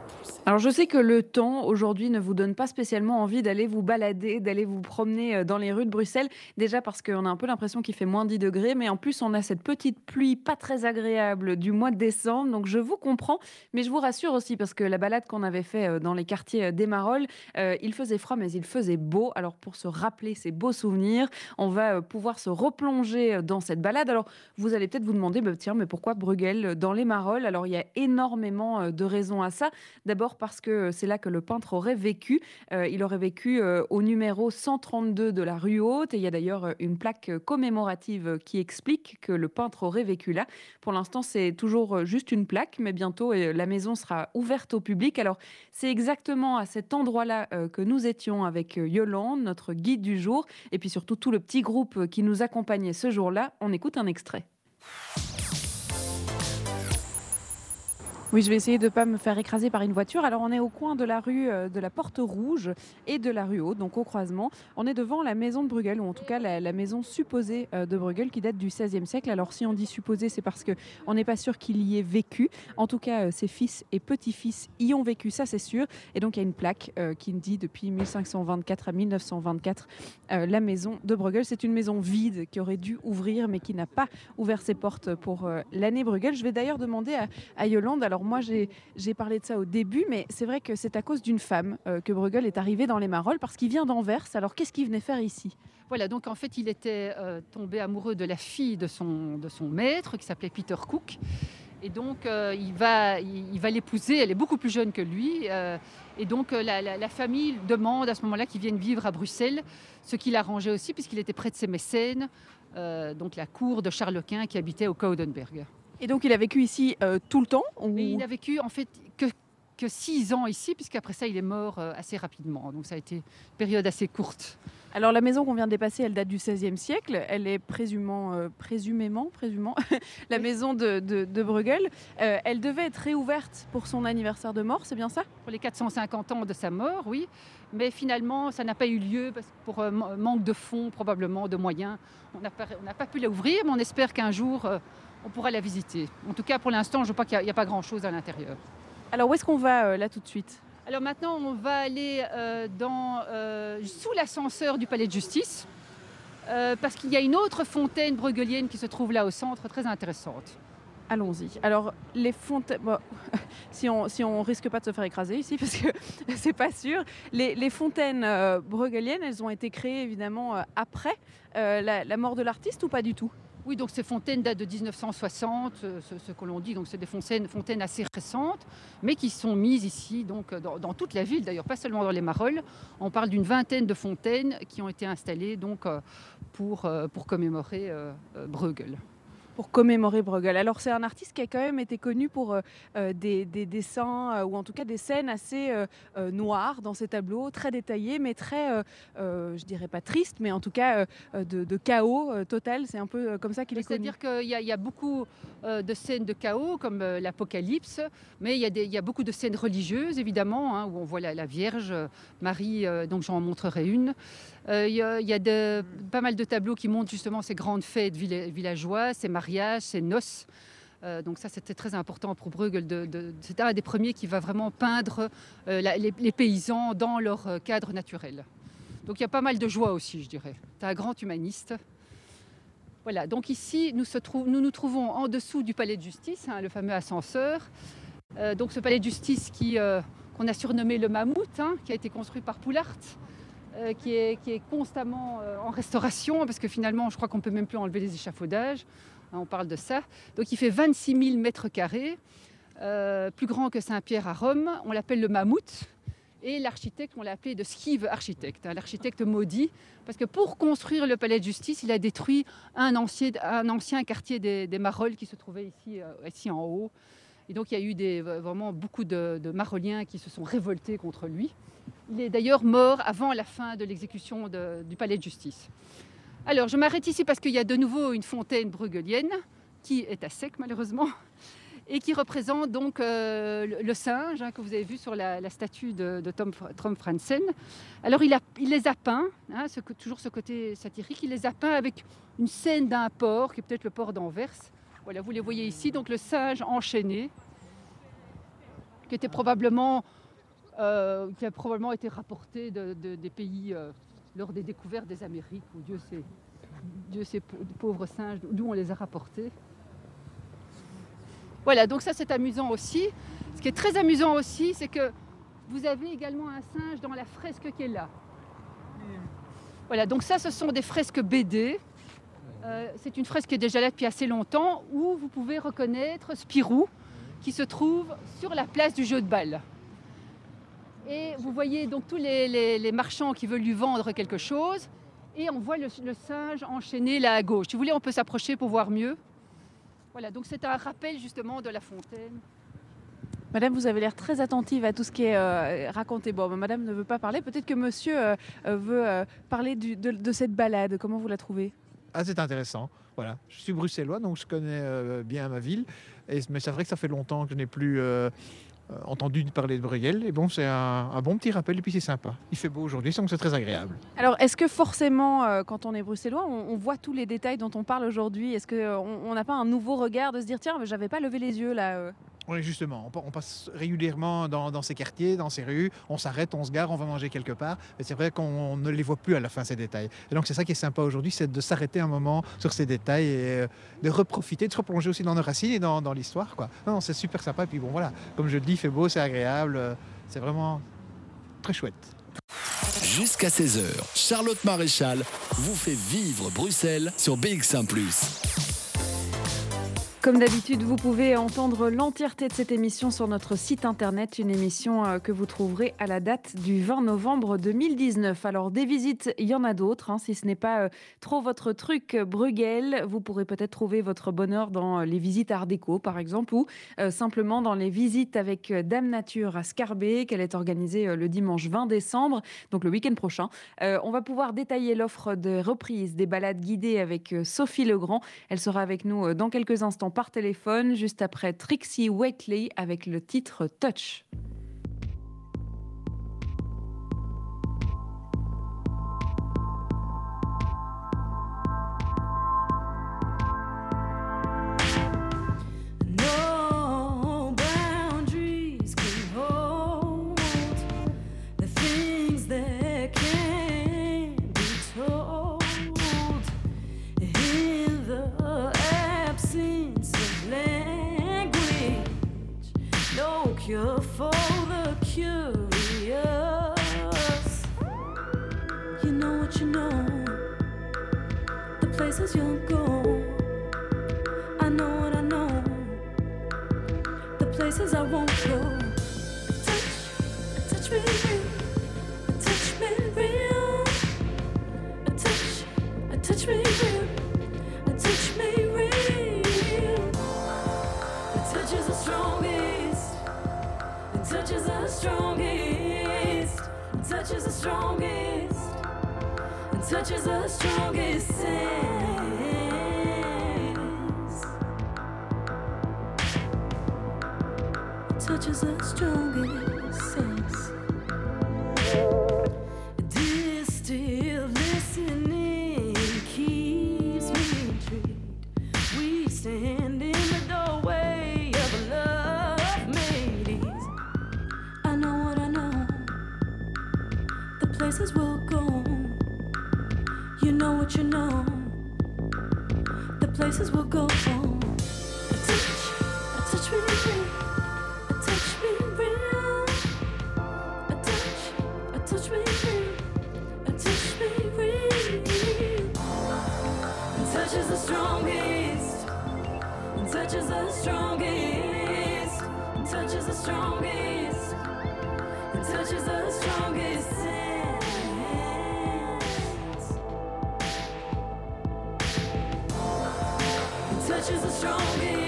Alors je sais que le temps aujourd'hui ne vous donne pas spécialement envie d'aller vous balader, d'aller vous promener euh, dans les rues de Bruxelles. Déjà parce qu'on a un peu l'impression qu'il fait moins 10 degrés, mais en plus on a cette petite pluie pas très agréable du mois de décembre. Donc je vous comprends, mais je vous rassure aussi parce que la balade qu'on avait fait euh, dans les quartiers euh, d'Emarol, il faisait froid mais il faisait beau. Alors pour se rappeler ces beaux souvenirs, on va pouvoir se replonger dans cette balade. Alors vous allez peut-être vous demander, bah, tiens, mais pourquoi Bruegel dans l'Emarol Alors il y a énormément de raisons à ça. D'abord parce que c'est là que le aurait vécu. Euh, il aurait vécu euh, au numéro 132 de la rue Haute. Et il y a d'ailleurs euh, une plaque commémorative qui explique que le peintre aurait vécu là. Pour l'instant, c'est toujours juste une plaque, mais bientôt la maison sera ouverte au public. Alors, c'est exactement à cet endroit-là que nous étions avec Yolande, notre guide du jour, et puis surtout tout le petit groupe qui nous accompagnait ce jour-là. On écoute un extrait. Oui, je vais essayer de ne pas me faire écraser par une voiture. Alors, on est au coin de la rue euh, de la Porte Rouge et de la rue Haute, donc au croisement. On est devant la maison de Bruegel, ou en tout cas la, maison supposée euh, de Bruegel qui date du XVIe siècle. Alors, si on dit supposée, c'est parce qu'on n'est pas sûr qu'il y ait vécu. En tout cas, euh, ses fils et petits-fils y ont vécu, ça c'est sûr. Et donc, il y a une plaque qui dit depuis 1524 à 1924 la maison de Bruegel. C'est une maison vide qui aurait dû ouvrir, mais qui n'a pas ouvert ses portes pour l'année Bruegel. Je vais d'ailleurs demander à, à Yolande. Alors, moi, j'ai parlé de ça au début, mais c'est vrai que c'est à cause d'une femme euh, que Bruegel est arrivé dans les Marolles, parce qu'il vient d'Anvers. Alors, qu'est-ce qu'il venait faire ici? Voilà, donc en fait, il était euh, tombé amoureux de la fille de son, maître, qui s'appelait Peter Cook. Et donc, euh, il va, l'épouser. Elle est beaucoup plus jeune que lui. et donc, la, famille demande à ce moment-là qu'il vienne vivre à Bruxelles, ce qui l'arrangeait aussi, puisqu'il était près de ses mécènes, donc la cour de Charles Quint qui habitait au Coudenberg. Et donc il a vécu ici euh, tout le temps Il a vécu en fait que, que six ans ici, puisqu'après ça il est mort euh, assez rapidement. Donc ça a été une période assez courte. Alors la maison qu'on vient de dépasser, elle date du XVIe siècle. Elle est présumément, euh, présumément, présumément [laughs] la maison de, de, Bruegel. elle devait être réouverte pour son anniversaire de mort, c'est bien ça? Pour les 450 ans de sa mort, oui. Mais finalement, ça n'a pas eu lieu parce, pour manque de fonds, probablement, de moyens. On n'a pas, pas, pu l'ouvrir, mais on espère qu'un jour on pourra la visiter. En tout cas, pour l'instant, je crois qu'il n'y a, pas grand-chose à l'intérieur. Alors, où est-ce qu'on va euh, là tout de suite? Alors maintenant, on va aller euh, dans, euh, sous l'ascenseur du palais de justice, parce qu'il y a une autre fontaine bruegelienne qui se trouve là au centre, très intéressante. Allons-y. Alors, les fontaines. [laughs] si, on, si on risque pas de se faire écraser ici, [laughs] parce que c'est pas sûr. Les, fontaines bruegeliennes, elles ont été créées évidemment après la mort de l'artiste ou pas du tout? Oui, donc ces fontaines datent de 1960, euh, ce, que l'on dit. Donc c'est des fontaines, assez récentes, mais qui sont mises ici, donc dans, toute la ville, d'ailleurs pas seulement dans les Marolles. On parle d'une vingtaine de fontaines qui ont été installées donc euh, pour, euh, pour commémorer Bruegel pour commémorer Bruegel. Alors c'est un artiste qui a quand même été connu pour euh, euh, des, dessins euh, ou en tout cas des scènes assez noires dans ses tableaux, très détaillés, mais très, je dirais pas triste, mais en tout cas de, chaos total. C'est un peu comme ça qu'il est connu. C'est-à-dire qu'il y, a beaucoup de scènes de chaos comme l'Apocalypse, mais il y, a beaucoup de scènes religieuses évidemment hein, où on voit la, Vierge Marie. donc j'en montrerai une. Il y a, pas mal de tableaux qui montrent justement ces grandes fêtes villageoises, ces mariages ses noces. Euh, donc ça, c'était très important pour Bruegel. C'est un des premiers qui va vraiment peindre euh, les, paysans dans leur euh, cadre naturel. Donc il y a pas mal de joie aussi, je dirais. C'est un grand humaniste. Voilà, donc ici, nous, nous trouvons en dessous du palais de justice, hein, le fameux ascenseur. donc ce palais de justice qu'on a surnommé le mammouth, hein, qui a été construit par Poulart. Qui, est, qui, est, constamment en restauration, parce que finalement, je crois qu'on ne peut même plus enlever les échafaudages. On parle de ça. Donc il fait 26 000 mètres carrés, euh, plus grand que Saint-Pierre à Rome. On l'appelle le mammouth. Et l'architecte, on l'a appelé de Skive architecte, hein, l'architecte maudit, parce que pour construire le palais de justice, il a détruit un ancien, un ancien quartier des, Marolles qui se trouvait ici, euh, ici en haut. Et donc il y a eu des, vraiment beaucoup de, de Maroliens qui se sont révoltés contre lui. Il est d'ailleurs mort avant la fin de l'exécution du palais de justice. Alors, je m'arrête ici parce qu'il y a de nouveau une fontaine bruegelienne qui est à sec malheureusement et qui représente donc euh, le, singe hein, que vous avez vu sur la, statue de, Tom, Tom, Franzen. Alors il, les a peints, hein, toujours ce côté satirique, il les a peints avec une scène d'un port, qui est peut-être le port d'Anvers, Voilà, vous les voyez ici, donc le singe enchaîné, qui était probablement, euh, qui a probablement été rapporté de- de- des pays euh, lors des découvertes des Amériques, où Dieu sait, Dieu sait, pau- pauvres singes, d'où on les a rapportés. Voilà, donc ça c'est amusant aussi. Ce qui est très amusant aussi, c'est que vous avez également un singe dans la fresque qui est là. Voilà, donc ça ce sont des fresques BD. Euh, c'est une fresque qui est déjà là depuis assez longtemps où vous pouvez reconnaître Spirou qui se trouve sur la place du jeu de balle. Et vous voyez donc tous les, les- les marchands qui veulent lui vendre quelque chose. Et on voit le, le singe enchaîné là à gauche. Si vous voulez, on peut s'approcher pour voir mieux. Voilà, donc c'est un rappel justement de la fontaine. Madame, vous avez l'air très attentive à tout ce qui est euh, raconté. Bon, madame ne veut pas parler. Peut-être que monsieur euh, euh, veut euh, parler du- de, de cette balade. Comment vous la trouvez? Ah, c'est intéressant. Voilà. Je suis bruxellois, donc je connais euh, bien ma ville. Et, mais c'est vrai que ça fait longtemps que je n'ai plus entendu parler de Bruegel. Et bon, c'est un, bon petit rappel et puis c'est sympa. Il fait beau aujourd'hui, donc c'est très agréable. Alors, est-ce que forcément, euh, quand on est bruxellois, on, voit tous les détails dont on parle aujourd'hui? Est-ce qu'on on n'a pas un nouveau regard de se dire tiens, j'avais pas levé les yeux là euh? Justement. On, pa- on passe régulièrement dans, ces quartiers, dans ces rues. On s'arrête, on se gare, on va manger quelque part. Et c'est vrai qu'on ne les voit plus à la fin, ces détails. Et donc, c'est ça qui est sympa aujourd'hui, c'est de s'arrêter un moment sur ces détails et euh, de reprofiter, de se replonger aussi dans nos racines et dans, l'histoire. non, c'est super sympa. Et puis bon, voilà, comme je le dis, il fait beau, c'est agréable. euh, C'est vraiment très chouette. Jusqu'à 16h, Charlotte Maréchal vous fait vivre Bruxelles sur BX1 ⁇ Comme d'habitude, vous pouvez entendre l'entièreté de cette émission sur notre site internet, une émission euh, que vous trouverez à la date du 20 novembre 2019. Alors des visites, il y en a d'autres, hein, si ce n'est pas euh, trop votre truc euh, Bruegel, vous pourrez peut-être trouver votre bonheur dans les visites Art déco par exemple, ou simplement dans les visites avec Dame Nature à Scarbet, qu'elle est organisée le dimanche 20 décembre, donc le week-end prochain. On va pouvoir détailler l'offre de reprise des balades guidées avec Sophie Legrand. Elle sera avec nous dans quelques instants par téléphone, juste après Trixie Wakely avec le titre Touch. Cure for the curious. You know what you know, the places you'll go. I know what I know the places I won't go. Strongest. Touch is the strongest. Touch is the strongest. sense. touch is the strongest sense. Places we'll go. You know what you know. The places we'll go. Touch, a touch me. A touch me real. A touch, a touch me real. A. A touch is the strongest. Touch is the strongest. Touch is the strongest. Touch is the strongest. Touch is the strongest.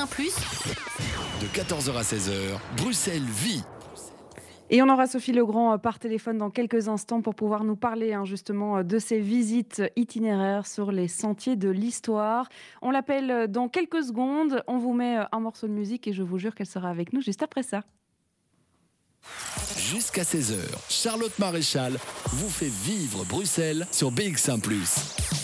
Sur BX1 ⁇ De 14h à 16h, Bruxelles vit. Et on aura Sophie Legrand euh, par téléphone dans quelques instants pour pouvoir nous parler hein, justement euh, de ses visites itinéraires sur les sentiers de l'histoire. On l'appelle euh, dans quelques secondes. On vous met un morceau de musique et je vous jure qu'elle sera avec nous juste après ça. Jusqu'à 16h, Charlotte Maréchal vous fait vivre Bruxelles sur BX1 ⁇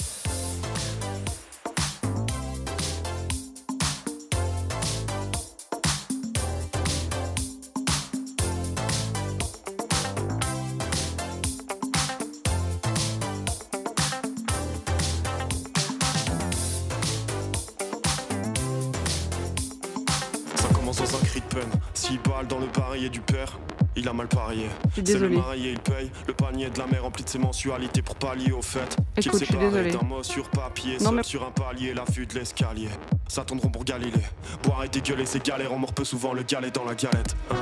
suis C'est le désolée. marié, il paye. Le panier de la mère rempli de ses mensualités pour pallier au fait. Qu'il Écoute, je suis d'un mot sur papier, Non, mais- sur un palier, la vue de l'escalier. Ça tourneront pour Galilée. Boire et dégueuler, c'est galère. On mord peu souvent le galet dans la galette. Hein.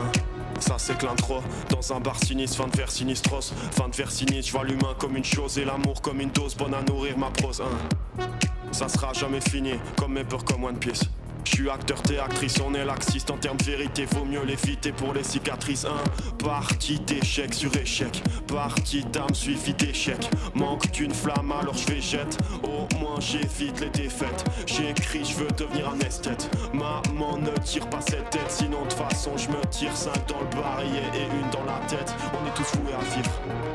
Ça c'est que l'intro Dans un bar sinistre, fin de vers sinistros Fin de vers sinistre, je vois l'humain comme une chose Et l'amour comme une dose, bonne à nourrir ma prose hein. Ça sera jamais fini, comme mes peurs comme One Piece. Je suis acteur, t'es actrice, on est laxiste en termes de vérité, vaut mieux l'éviter pour les cicatrices. Un parti d'échec sur échec, parti d'âme suivi d'échec. Manque d'une flamme, alors je jette. Au moins j'évite les défaites. J'écris, je veux devenir un esthète. Maman ne tire pas cette tête, sinon de façon je me tire cinq dans le barillet et une dans la tête. On est tous voués à vivre.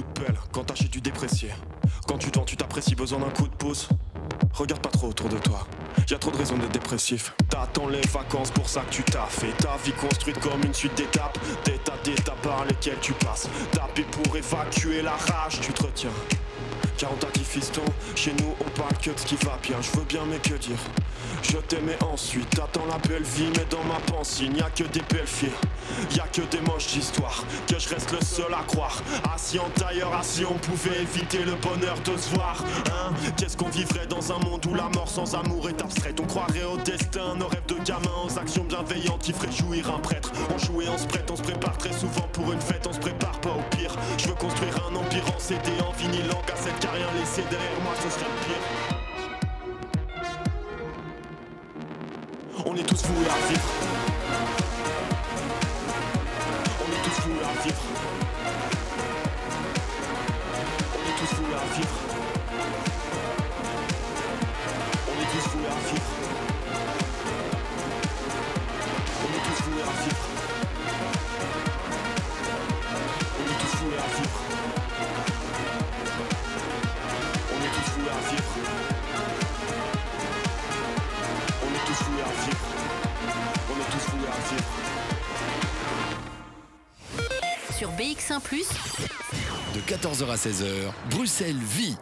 Coup de pelle quand t'achètes du déprécié. Quand tu vends, tu t'apprécies, besoin d'un coup de pouce. Regarde pas trop autour de toi. Y a trop de raisons d'être dépressif. T'attends les vacances pour ça que tu t'as fait. Ta vie construite comme une suite d'étapes. Tas d'étapes par lesquelles tu passes. Taper pour évacuer la rage, tu te retiens. Car on fiston, chez nous on parle que de ce qui va bien, je veux bien mais que dire? Je t'aimais ensuite, t'attends la belle vie mais dans ma pensée y a que des belles filles. Y a que des moches d'histoire, que je reste le seul à croire. Assis en tailleur, assis on pouvait éviter le bonheur de se voir hein? Qu'est-ce qu'on vivrait dans un monde où la mort sans amour est abstraite? On croirait au destin, nos rêves de gamin, aux actions bienveillantes qui feraient jouir un prêtre. On jouait, on se prête, on se prépare très souvent pour une fête. On se prépare pas au pire, je veux construire un empire en CD, en vinyle, en cassette rien laissé derrière moi, ce serait le pire. On est tous voués à vivre. On est tous voués à vivre. On est tous voués à vivre. On est tous voués à vivre BX1 ⁇ De 14h à 16h, Bruxelles vit.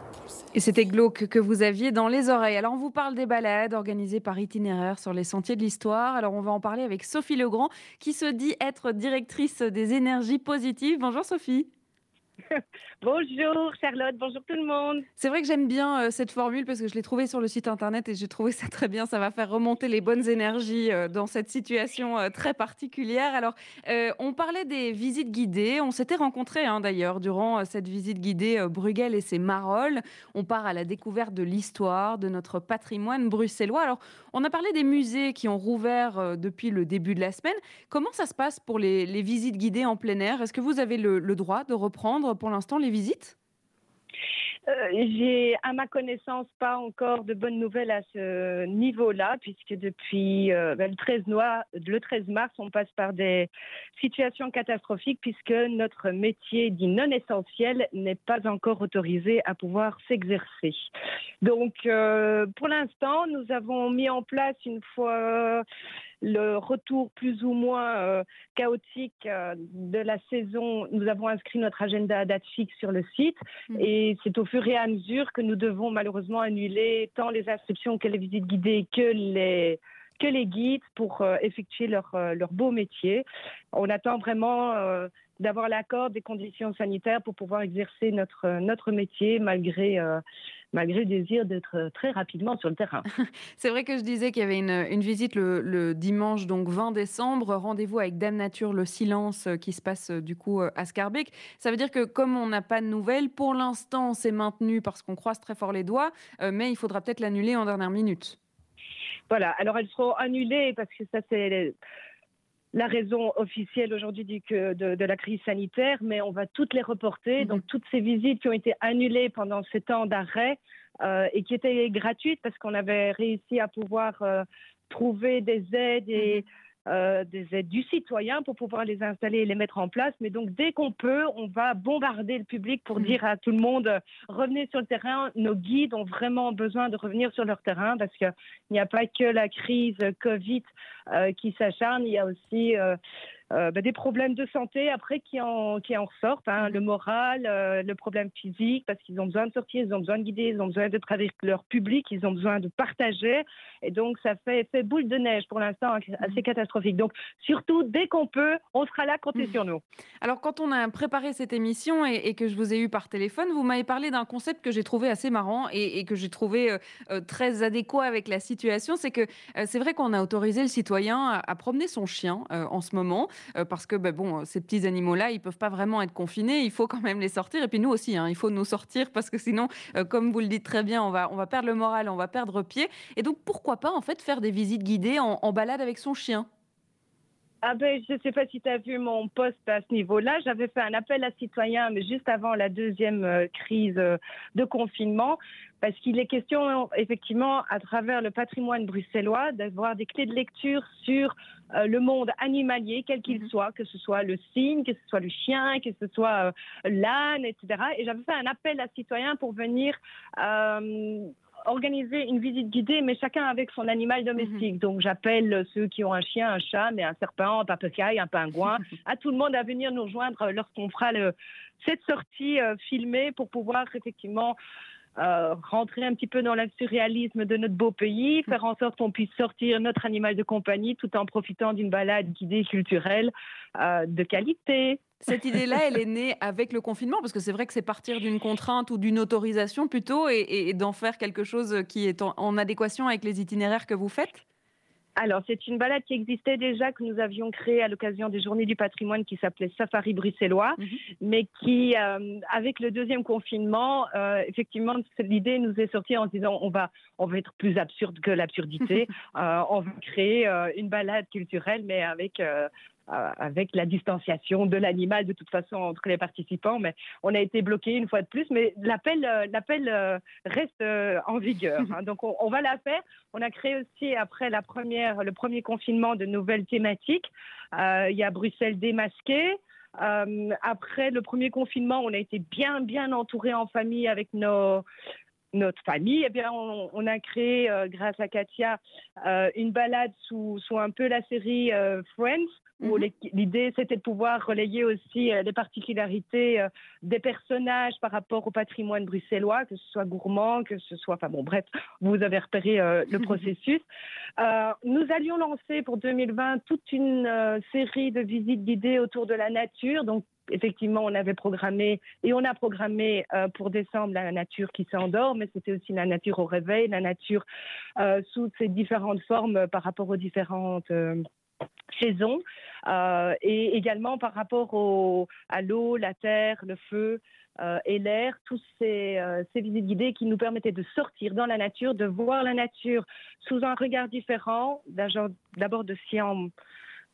Et c'était glauque que vous aviez dans les oreilles. Alors, on vous parle des balades organisées par itinéraire sur les sentiers de l'histoire. Alors, on va en parler avec Sophie Legrand, qui se dit être directrice des énergies positives. Bonjour Sophie. [laughs] Bonjour Charlotte, bonjour tout le monde. C'est vrai que j'aime bien euh, cette formule parce que je l'ai trouvée sur le site internet et j'ai trouvé ça très bien. Ça va faire remonter les bonnes énergies euh, dans cette situation euh, très particulière. Alors, on parlait des visites guidées. On s'était rencontrés hein, d'ailleurs durant cette visite guidée Bruegel et ses Marolles. On part à la découverte de l'histoire, de notre patrimoine bruxellois. Alors, on a parlé des musées qui ont rouvert depuis le début de la semaine. Comment ça se passe pour les, les visites guidées en plein air? Est-ce que vous avez le, le droit de reprendre pour l'instant les visites Euh, J'ai, à ma connaissance, pas encore de bonnes nouvelles à ce niveau-là, puisque depuis euh, ben, le, 13 noir- le 13 mars, on passe par des situations catastrophiques, puisque notre métier dit non essentiel n'est pas encore autorisé à pouvoir s'exercer. Donc, euh, pour l'instant, nous avons mis en place une fois le retour plus ou moins euh, chaotique euh, de la saison, nous avons inscrit notre agenda à date fixe sur le site et c'est au fur et à mesure que nous devons malheureusement annuler tant les inscriptions que les visites guidées que les que les guides pour euh, effectuer leur, leur beau métier. On attend vraiment d'avoir l'accord des conditions sanitaires pour pouvoir exercer notre, euh, notre métier malgré, euh, malgré le désir d'être euh, très rapidement sur le terrain. [laughs] C'est vrai que je disais qu'il y avait une, une visite le, le dimanche donc 20 décembre. Rendez-vous avec Dame Nature, le silence qui se passe du coup à Scarbeck. Ça veut dire que comme on n'a pas de nouvelles, pour l'instant c'est maintenu parce qu'on croise très fort les doigts, mais il faudra peut-être l'annuler en dernière minute. Voilà, alors elles seront annulées parce que ça c'est la raison officielle aujourd'hui de, de la crise sanitaire, mais on va toutes les reporter. Donc toutes ces visites qui ont été annulées pendant ces temps d'arrêt euh, et qui étaient gratuites parce qu'on avait réussi à pouvoir euh, trouver des aides et euh, des aides du citoyen pour pouvoir les installer et les mettre en place. Mais donc, dès qu'on peut, on va bombarder le public pour dire à tout le monde euh, revenez sur le terrain. Nos guides ont vraiment besoin de revenir sur leur terrain parce qu'il n'y a pas que la crise Covid euh, qui s'acharne, il y a aussi euh, ben, des problèmes de santé après qui en, qui en ressortent, hein, le moral, euh, le problème physique, parce qu'ils ont besoin de sortir, ils ont besoin de guider, ils ont besoin d'être avec leur public, ils ont besoin de partager. Et donc, ça fait effet boule de neige pour l'instant assez catastrophique. Donc, surtout, dès qu'on peut, on sera là, comptez sur nous. Alors, quand on a préparé cette émission et, et que je vous ai eu par téléphone, vous m'avez parlé d'un concept que j'ai trouvé assez marrant et, et que j'ai trouvé euh, très adéquat avec la situation. C'est que c'est vrai qu'on a autorisé le citoyen à, à promener son chien en ce moment parce que ben, bon, ces petits animaux-là, ils peuvent pas vraiment être confinés. Il faut quand même les sortir. Et puis nous aussi, hein, il faut nous sortir parce que sinon, euh, comme vous le dites très bien, on va, on va perdre le moral, on va perdre pied. Et donc, pourquoi pas en fait faire des visites guidées en balade avec son chien? Ah ben, je ne sais pas si tu as vu mon poste à ce niveau-là. J'avais fait un appel à citoyens, mais juste avant la deuxième euh, crise euh, de confinement, parce qu'il est question, effectivement, à travers le patrimoine bruxellois, d'avoir des clés de lecture sur euh, le monde animalier, quel qu'il soit, que ce soit le cygne, que ce soit le chien, que ce soit l'âne, etc. Et j'avais fait un appel à citoyens pour venir organiser une visite guidée, mais chacun avec son animal domestique. Donc j'appelle ceux qui ont un chien, un chat, mais un serpent, un papacaille, un pingouin, [laughs] à tout le monde à venir nous rejoindre lorsqu'on fera le, cette sortie euh, filmée pour pouvoir effectivement euh, rentrer un petit peu dans le surréalisme de notre beau pays, faire en sorte qu'on puisse sortir notre animal de compagnie tout en profitant d'une balade guidée culturelle euh, de qualité. Cette idée-là, elle est née avec le confinement, parce que c'est vrai que c'est partir d'une contrainte ou d'une autorisation plutôt, et, d'en faire quelque chose qui est en, en adéquation avec les itinéraires que vous faites? Alors, c'est une balade qui existait déjà, que nous avions créée à l'occasion des Journées du patrimoine qui s'appelait Safari bruxellois, mais qui, euh, avec le deuxième confinement, euh, effectivement, l'idée nous est sortie en se disant on va, on va être plus absurde que l'absurdité. [laughs] Euh, on va créer une balade culturelle, mais avec. Euh, avec la distanciation de l'animal de toute façon entre les participants, mais on a été bloqué une fois de plus. Mais l'appel, euh, l'appel euh, reste en vigueur. hein. Donc on, va la faire. On a créé aussi après la première, le premier confinement de nouvelles thématiques. Il y a Bruxelles démasquée. Après le premier confinement, on a été bien bien entouré en famille avec nos notre famille, eh bien, on, on a créé, euh, grâce à Katia, euh, une balade sous, sous un peu la série euh, Friends, où les- l'idée c'était de pouvoir relayer aussi les particularités des personnages par rapport au patrimoine bruxellois, que ce soit gourmand, que ce soit, enfin bon, bref, vous avez repéré le [laughs] processus. Nous allions lancer pour 2020 toute une série de visites guidées autour de la nature, donc effectivement, on avait programmé et on a programmé euh, pour décembre la nature qui s'endort, mais c'était aussi la nature au réveil, la nature euh, sous ses différentes formes par rapport aux différentes euh, saisons et également par rapport à l'eau, la terre, le feu. et l'air, tous ces, euh, visites guidées qui nous permettaient de sortir dans la nature, de voir la nature sous un regard différent, d'abord de en,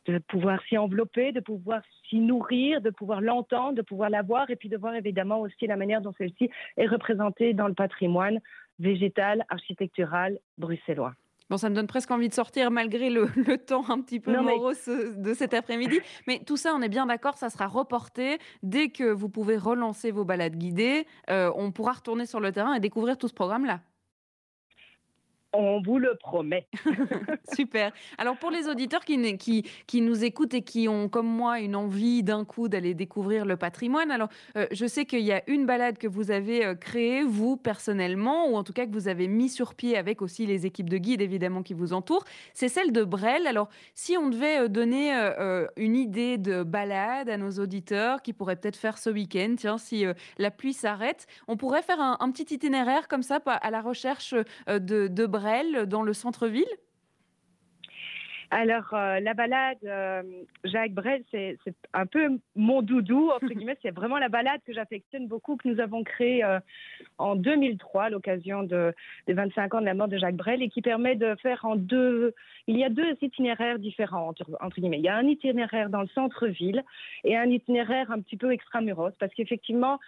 de pouvoir s'y envelopper, de pouvoir s'y nourrir, de pouvoir l'entendre, de pouvoir la voir, et puis de voir évidemment aussi la manière dont celle-ci est représentée dans le patrimoine végétal, architectural bruxellois. Bon, ça me donne presque envie de sortir malgré le, le temps un petit peu Non, morose euh, de cet après-midi. Mais tout ça, on est bien d'accord, ça sera reporté. Dès que vous pouvez relancer vos balades guidées, euh, on pourra retourner sur le terrain et découvrir tout ce programme-là. On vous le promet. [laughs] Super. Alors pour les auditeurs qui, nous écoutent et qui ont comme moi une envie d'un coup d'aller découvrir le patrimoine, alors euh, je sais qu'il y a une balade que vous avez euh, créée, vous personnellement, ou en tout cas que vous avez mis sur pied avec aussi les équipes de guides évidemment qui vous entourent, c'est celle de Brel. Alors si on devait euh, donner une idée de balade à nos auditeurs qui pourraient peut-être faire ce week-end, tiens, si la pluie s'arrête, on pourrait faire un, petit itinéraire comme ça à la recherche de, de Brel dans le centre-ville? Alors, euh, la balade euh, Jacques Brel, c'est c'est un peu mon doudou, entre [laughs] guillemets. C'est vraiment la balade que j'affectionne beaucoup, que nous avons créée euh, en 2003 à l'occasion de, des 25 ans de la mort de Jacques Brel et qui permet de faire en deux. Il y a deux itinéraires différents, entre, entre guillemets. Il y a un itinéraire dans le centre-ville et un itinéraire un petit peu extramuros, parce qu'effectivement,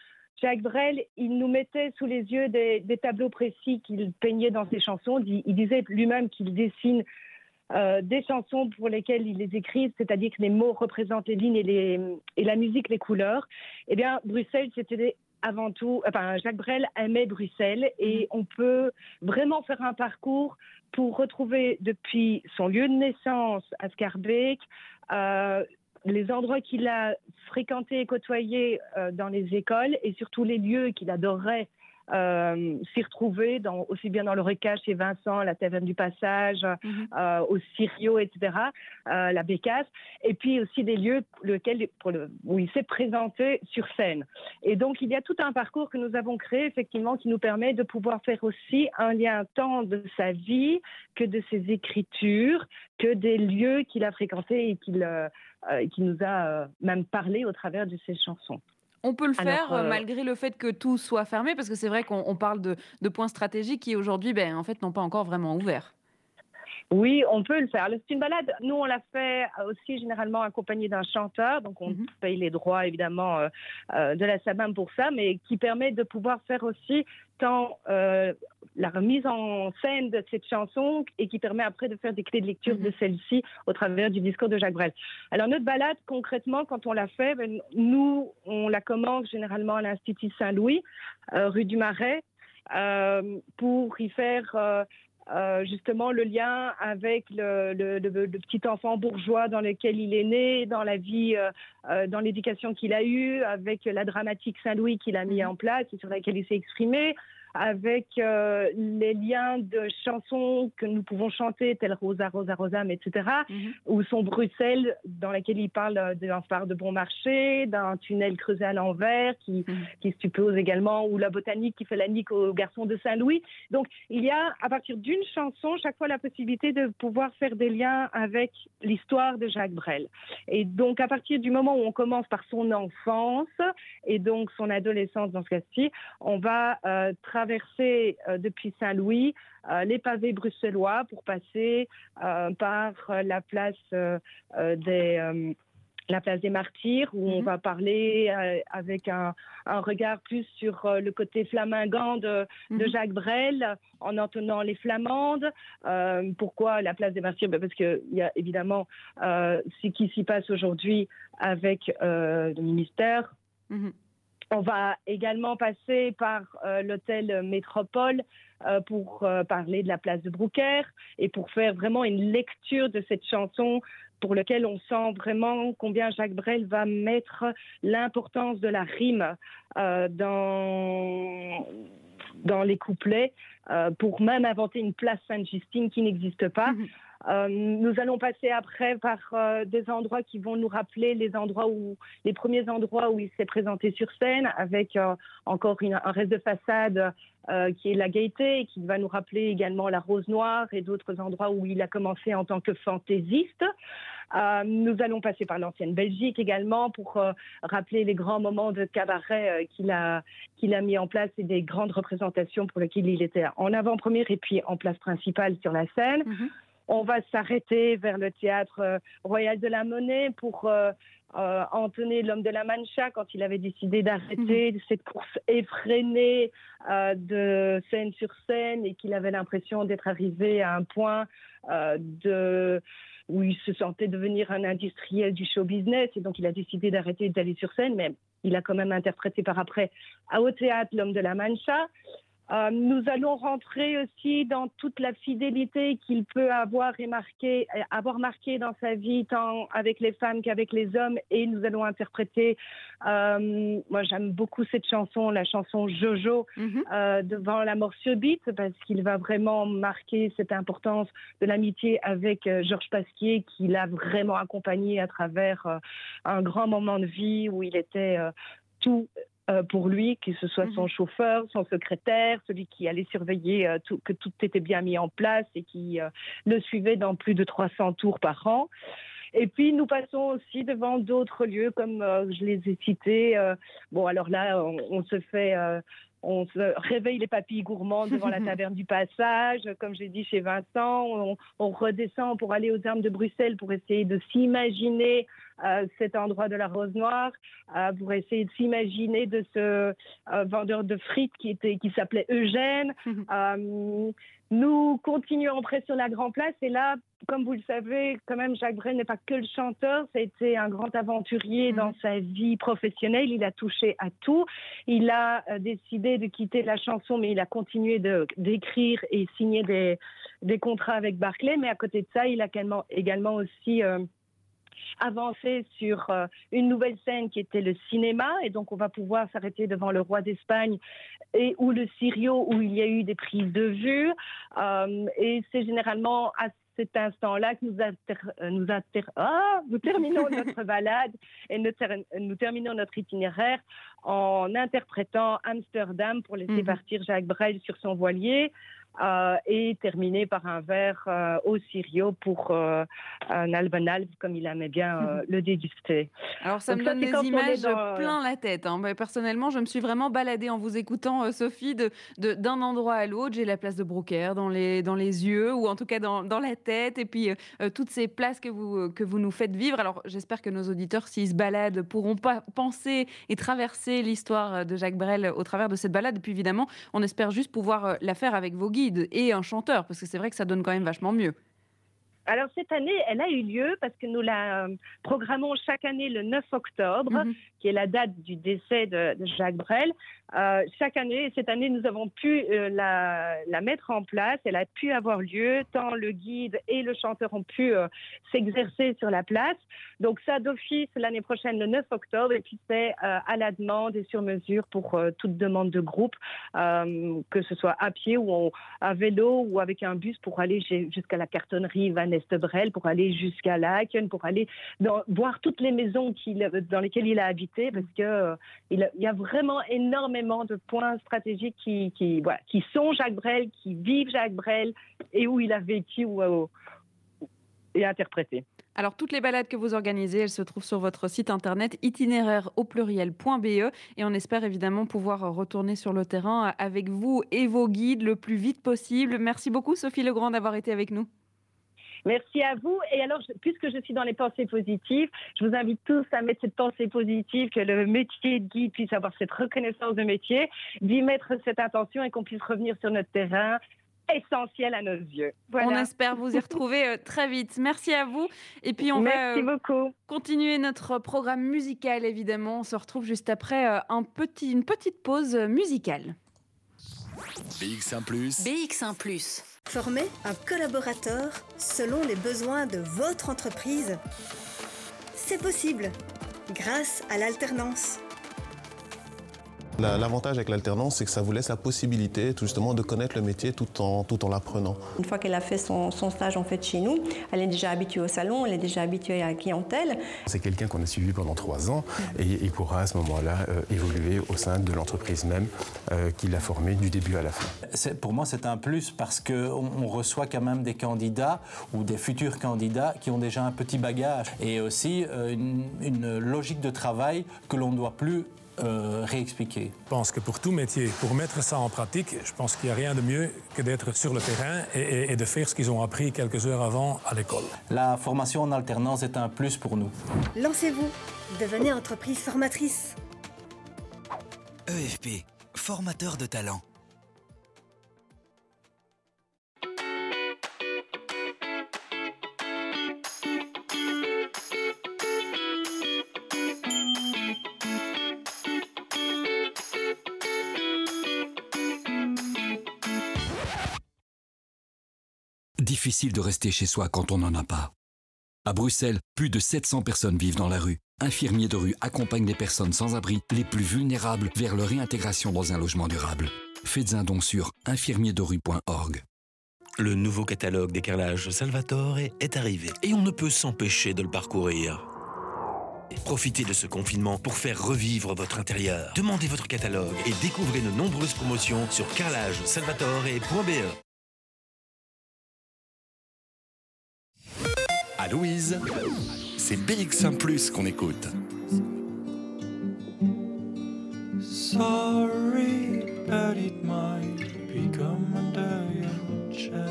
Jacques Brel, il nous mettait sous les yeux des, des tableaux précis qu'il peignait dans ses chansons. Il, il disait lui-même qu'il dessine euh, des chansons pour lesquelles il les écrit, c'est-à-dire que les mots représentent les lignes et, les, et la musique les couleurs. Eh bien, Bruxelles, c'était avant tout, enfin, Jacques Brel aimait Bruxelles et on peut vraiment faire un parcours pour retrouver depuis son lieu de naissance à Scarbeck, euh, les endroits qu'il a fréquentés et côtoyés euh, dans les écoles et surtout les lieux qu'il adorait euh, s'y retrouver, dans, aussi bien dans le Recage chez Vincent, la Taverne du Passage, euh, au Sirio, etc., euh, la Bécasse, et puis aussi des lieux lequel, pour le, où il s'est présenté sur scène. Et donc, il y a tout un parcours que nous avons créé, effectivement, qui nous permet de pouvoir faire aussi un lien tant de sa vie que de ses écritures, que des lieux qu'il a fréquentés et qu'il euh, qui nous a même parlé au travers de ses chansons. On peut le faire euh, euh, malgré le fait que tout soit fermé, parce que c'est vrai qu'on on parle de, de points stratégiques qui aujourd'hui, ben, en fait, n'ont pas encore vraiment ouvert. Oui, on peut le faire. C'est une balade. Nous, on l'a fait aussi généralement accompagné d'un chanteur. Donc, on paye les droits, évidemment, euh, euh, de la SABAM pour ça, mais qui permet de pouvoir faire aussi tant euh, la remise en scène de cette chanson et qui permet après de faire des clés de lecture de celle-ci au travers du discours de Jacques Brel. Alors, notre balade, concrètement, quand on l'a fait, ben, nous, on la commence généralement à l'Institut Saint-Louis, rue du Marais, euh, pour y faire euh, euh, justement le lien avec le, le- le- le petit enfant bourgeois dans lequel il est né, dans la vie, euh, euh, dans l'éducation qu'il a eue, avec la dramatique Saint-Louis qu'il a mis en place et sur laquelle il s'est exprimé, avec euh, les liens de chansons que nous pouvons chanter, telles Rosa, Rosa, Rosam, etc., ou son Bruxelles, dans laquelle il parle d'un phare de bon marché, d'un tunnel creusé à l'envers, qui, qui suppose également, ou la botanique qui fait la nique aux garçons de Saint-Louis. Donc, il y a, à partir d'une chanson, chaque fois la possibilité de pouvoir faire des liens avec l'histoire de Jacques Brel. Et donc, à partir du moment où on commence par son enfance et donc son adolescence dans ce cas-ci, on va euh, traverser euh, depuis Saint-Louis euh, les pavés bruxellois pour passer euh, par la place des la place des martyrs, où on va parler euh, avec un, un regard plus sur euh, le côté flamingant de, de Jacques Brel, en entonnant les flamandes. Euh, pourquoi la place des martyrs? Ben Parce qu'il y a évidemment ce qui s'y passe aujourd'hui avec le ministère. On va également passer par euh, l'hôtel Métropole euh, pour euh, parler de la place de Brouckère et pour faire vraiment une lecture de cette chanson pour lequel on sent vraiment combien Jacques Brel va mettre l'importance de la rime dans, dans les couplets pour même inventer une place Sainte-Justine qui n'existe pas. Euh, nous allons passer après par euh, des endroits qui vont nous rappeler les endroits où les premiers endroits où il s'est présenté sur scène, avec euh, encore un reste de façade qui est la gaieté, et qui va nous rappeler également la rose noire et d'autres endroits où il a commencé en tant que fantaisiste. Nous allons passer par l'ancienne Belgique également pour rappeler les grands moments de cabaret qu'il a, qu'il a mis en place et des grandes représentations pour lesquelles il était en avant-première et puis en place principale sur la scène. On va s'arrêter vers le théâtre euh, Royal de la Monnaie pour euh, euh, entonner l'homme de la Mancha quand il avait décidé d'arrêter cette course effrénée euh, de scène sur scène et qu'il avait l'impression d'être arrivé à un point euh, de où il se sentait devenir un industriel du show business et donc il a décidé d'arrêter d'aller sur scène, mais il a quand même interprété par après à au théâtre l'homme de la Mancha. Euh, nous allons rentrer aussi dans toute la fidélité qu'il peut avoir et marqué, euh, avoir marqué dans sa vie, tant avec les femmes qu'avec les hommes. Et nous allons interpréter, euh, moi j'aime beaucoup cette chanson, la chanson Jojo, euh, devant la mort subite, parce qu'il va vraiment marquer cette importance de l'amitié avec Georges Pasquier, qui l'a vraiment accompagné à travers un grand moment de vie où il était tout euh, pour lui, que ce soit son chauffeur, son secrétaire, celui qui allait surveiller euh, tout- que tout était bien mis en place et qui euh, le suivait dans plus de 300 tours par an. Et puis nous passons aussi devant d'autres lieux comme je les ai cités. bon alors là on, on se fait on se réveille les papilles gourmandes devant la [laughs] taverne du passage, comme j'ai dit chez Vincent. On, on redescend pour aller aux armes de Bruxelles pour essayer de s'imaginer euh, cet endroit de la Rose Noire, euh, pour essayer de s'imaginer de ce euh, vendeur de frites qui, était, qui s'appelait Eugène. [laughs] Nous continuons entrer sur la Grand Place et là, comme vous le savez, quand même, Jacques Brel n'est pas que le chanteur, ça a été un grand aventurier dans sa vie professionnelle. Il a touché à tout. Il a euh, décidé de quitter la chanson, mais il a continué d'écrire et signer des, des contrats avec Barclay. Mais à côté de ça, il a également, également aussi euh, avancé sur euh, une nouvelle scène qui était le cinéma. Et donc, on va pouvoir s'arrêter devant le roi d'Espagne et ou le Sirio où il y a eu des prises de vue. Euh, et c'est généralement à cet instant-là que nous, inter- euh, nous, inter- ah, nous terminons [laughs] notre balade et nous, ter- nous terminons notre itinéraire en interprétant Amsterdam pour laisser Mhm. partir Jacques Brel sur son voilier. Euh, et terminer par un verre euh, au Sirio pour euh, un albanal, comme il aimait bien euh, le déguster. Alors ça Donc me donne des images dans- plein la tête. hein. Mais personnellement, je me suis vraiment baladée en vous écoutant, Sophie, de- de- d'un endroit à l'autre. J'ai la place de Brouckère dans les, dans les yeux, ou en tout cas dans, dans la tête, et puis toutes ces places que vous, que vous nous faites vivre. Alors j'espère que nos auditeurs, s'ils se baladent, pourront pas penser et traverser l'histoire de Jacques Brel au travers de cette balade. Et puis évidemment, on espère juste pouvoir la faire avec vos guides et un chanteur, parce que c'est vrai que ça donne quand même vachement mieux. Alors cette année, elle a eu lieu parce que nous la euh, programmons chaque année le 9 octobre, Mhm. qui est la date du décès de, de Jacques Brel. Euh, chaque année, et cette année, nous avons pu euh, la, mettre en place. Elle a pu avoir lieu, tant le guide et le chanteur ont pu euh, s'exercer sur la place. Donc ça d'office l'année prochaine, le 9 octobre, et puis c'est à la demande et sur mesure pour toute demande de groupe, que ce soit à pied ou à vélo ou avec un bus pour aller jusqu'à la cartonnerie Van Estebrel, pour aller jusqu'à Laken, pour aller voir toutes les maisons qu'il- dans lesquelles il a habité, parce que il, a- il y a vraiment énormément de points stratégiques qui, qui, qui sont Jacques Brel, qui vivent Jacques Brel et où il a vécu ou, ou- et interprété. Alors, toutes les balades que vous organisez, elles se trouvent sur votre site internet itinéraire au pluriel.be et on espère évidemment pouvoir retourner sur le terrain avec vous et vos guides le plus vite possible. Merci beaucoup, Sophie Legrand, d'avoir été avec nous. Merci à vous. Et alors, je- puisque je suis dans les pensées positives, je vous invite tous à mettre cette pensée positive, que le métier de guide puisse avoir cette reconnaissance de métier, d'y mettre cette intention et qu'on puisse revenir sur notre terrain essentiel à nos yeux. Voilà. On espère vous y retrouver euh, très vite. Merci à vous. Et puis, on va Merci euh, beaucoup. continuer notre programme musical, évidemment. On se retrouve juste après euh, un petit, une petite pause musicale. BX1 ⁇ BX1 ⁇ Former un collaborateur selon les besoins de votre entreprise. C'est possible grâce à l'alternance. La- L'avantage avec l'alternance, c'est que ça vous laisse la possibilité tout justement de connaître le métier tout en, tout en l'apprenant. Une fois qu'elle a fait son, son stage en fait chez nous, elle est déjà habituée au salon, elle est déjà habituée à la clientèle. C'est quelqu'un qu'on a suivi pendant trois ans et il pourra à ce moment-là euh, évoluer au sein de l'entreprise même euh, qu'il a formée du début à la fin. Pour moi, c'est un plus parce qu'on on reçoit quand même des candidats ou des futurs candidats qui ont déjà un petit bagage et aussi euh, une, une logique de travail que l'on ne doit plus euh, réexpliquer. Je pense que pour tout métier, pour mettre ça en pratique, je pense qu'il n'y a rien de mieux que d'être sur le terrain et, et- et de faire ce qu'ils ont appris quelques heures avant à l'école. La formation en alternance est un plus pour nous. Lancez-vous, devenez entreprise formatrice. EFP, formateur de talent. Difficile de rester chez soi quand on n'en a pas. À Bruxelles, plus de 700 personnes vivent dans la rue. Infirmiers de rue accompagnent les personnes sans abri, les plus vulnérables, vers leur réintégration dans un logement durable. Faites un don sur infirmierderue.org. Le nouveau catalogue des carrelages Salvatore est arrivé et on ne peut s'empêcher de le parcourir. Profitez de ce confinement pour faire revivre votre intérieur. Demandez votre catalogue et découvrez nos nombreuses promotions sur carrelagesalvatore.be. Louise, c'est BX1 Plus qu'on écoute. Sorry, but it might become under your chest.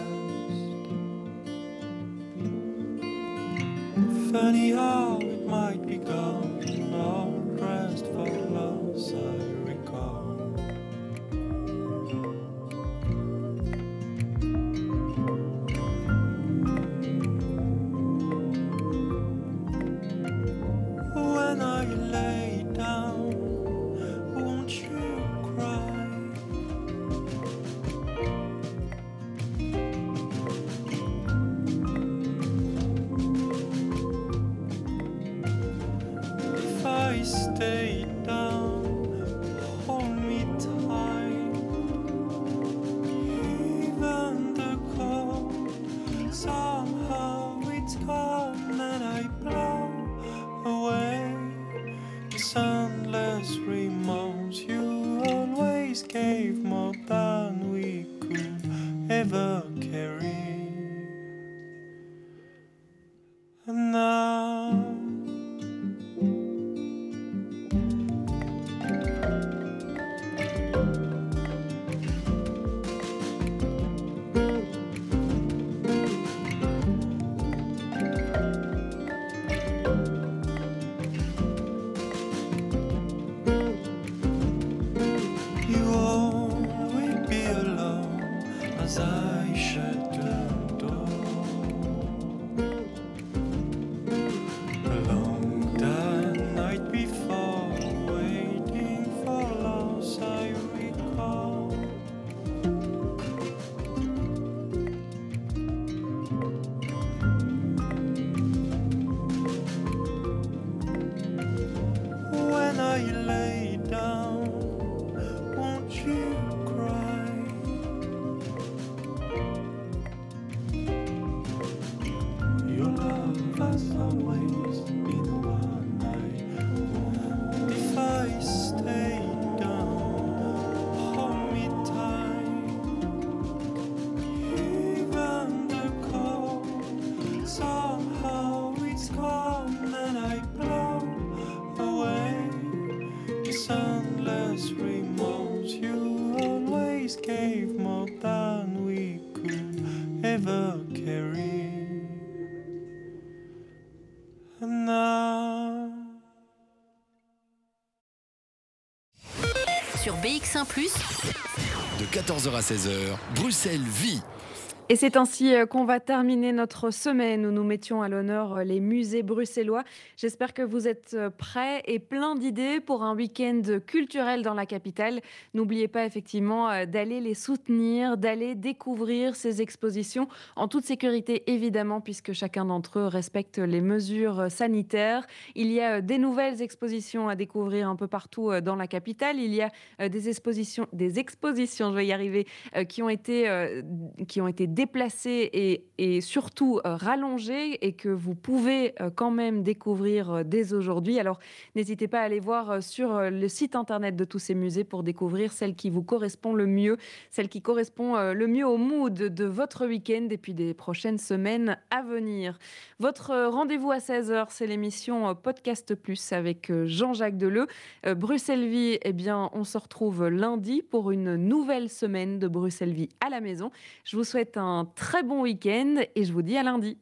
Funny how Sur BX1 ⁇ De 14h à 16h, Bruxelles vit. Et c'est ainsi euh, qu'on va terminer notre semaine où nous mettions à l'honneur euh, les musées bruxellois. J'espère que vous êtes euh, prêts et plein d'idées pour un week-end culturel dans la capitale. N'oubliez pas effectivement d'aller les soutenir, d'aller découvrir ces expositions en toute sécurité évidemment puisque chacun d'entre eux respecte les mesures sanitaires. Il y a des nouvelles expositions à découvrir un peu partout dans la capitale. Il y a des expositions, des expositions, je vais y arriver, qui ont été, qui ont été déplacées et, surtout euh, rallongées et que vous pouvez euh, quand même découvrir euh, dès aujourd'hui. Alors n'hésitez pas à aller voir euh, sur le site internet de tous ces musées pour découvrir celle qui vous correspond le mieux, celle qui correspond le mieux au mood de votre week-end et puis des prochaines semaines à venir. Votre rendez-vous à 16h, c'est l'émission Podcast Plus avec Jean-Jacques Deleu. Bruxelles Vie, eh bien, on se retrouve lundi pour une nouvelle semaine de Bruxelles Vie à la maison. Je vous souhaite un très bon week-end et je vous dis à lundi.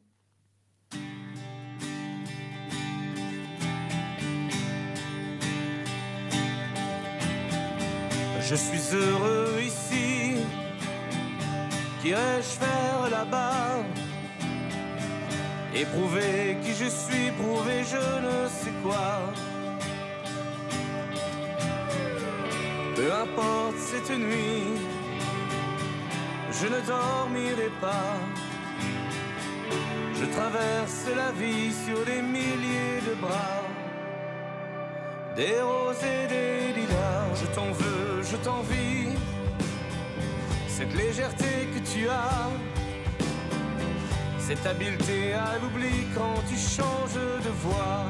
Je suis heureux ici. Qu'irais-je faire là-bas? Éprouver qui je suis, prouver je ne sais quoi. Peu importe cette nuit, je ne dormirai pas. Je traverse la vie sur des milliers de bras, des roses et des lilas. Je t'en veux, je t'envie, cette légèreté que tu as, cette habileté à l'oubli quand tu changes de voix.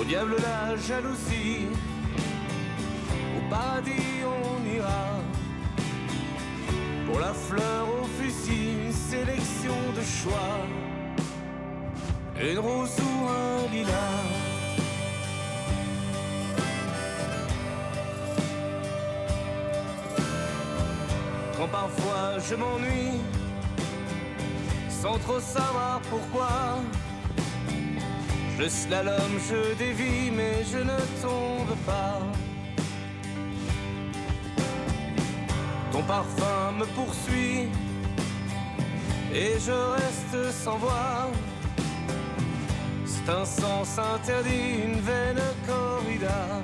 Au diable la jalousie, au paradis on Pour la fleur au fusil, sélection de choix. Une rose ou un lilas. Quand parfois je m'ennuie, sans trop savoir pourquoi. Je slalom, je dévie, mais je ne tombe pas. Ton parfum me poursuit et je reste sans voix. C'est un sens interdit, une veine corrida.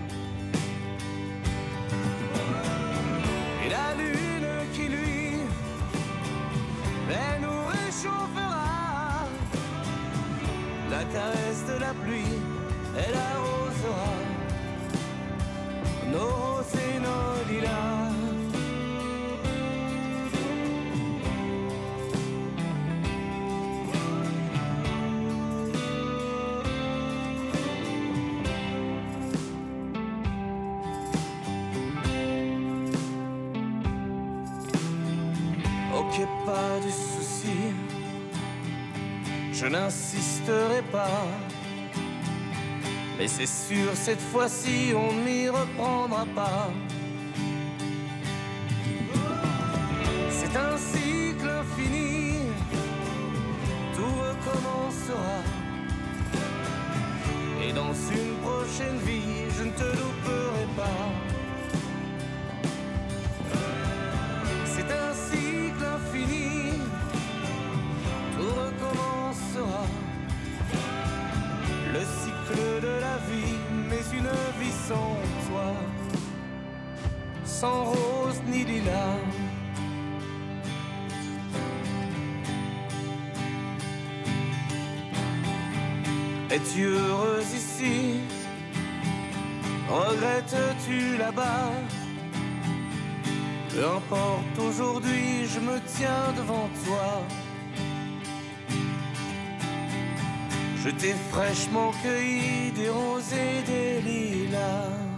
Et la lune qui lui, elle nous réchauffera. La caresse de la pluie, elle arrosera nos roses et nos lilas. Ok, pas de souci, je n'insisterai pas. Mais c'est sûr, cette fois-ci, on m'y reprendra pas. C'est un cycle infini, tout recommencera. Et dans une prochaine vie, je ne te louperai pas. Infini, tout recommencera. Le cycle de la vie, mais une vie sans toi, sans rose ni lilas. Es-tu heureuse ici? Regrettes-tu là-bas? Peu importe, aujourd'hui je me tiens devant toi. Je t'ai fraîchement cueilli des roses et des lilas.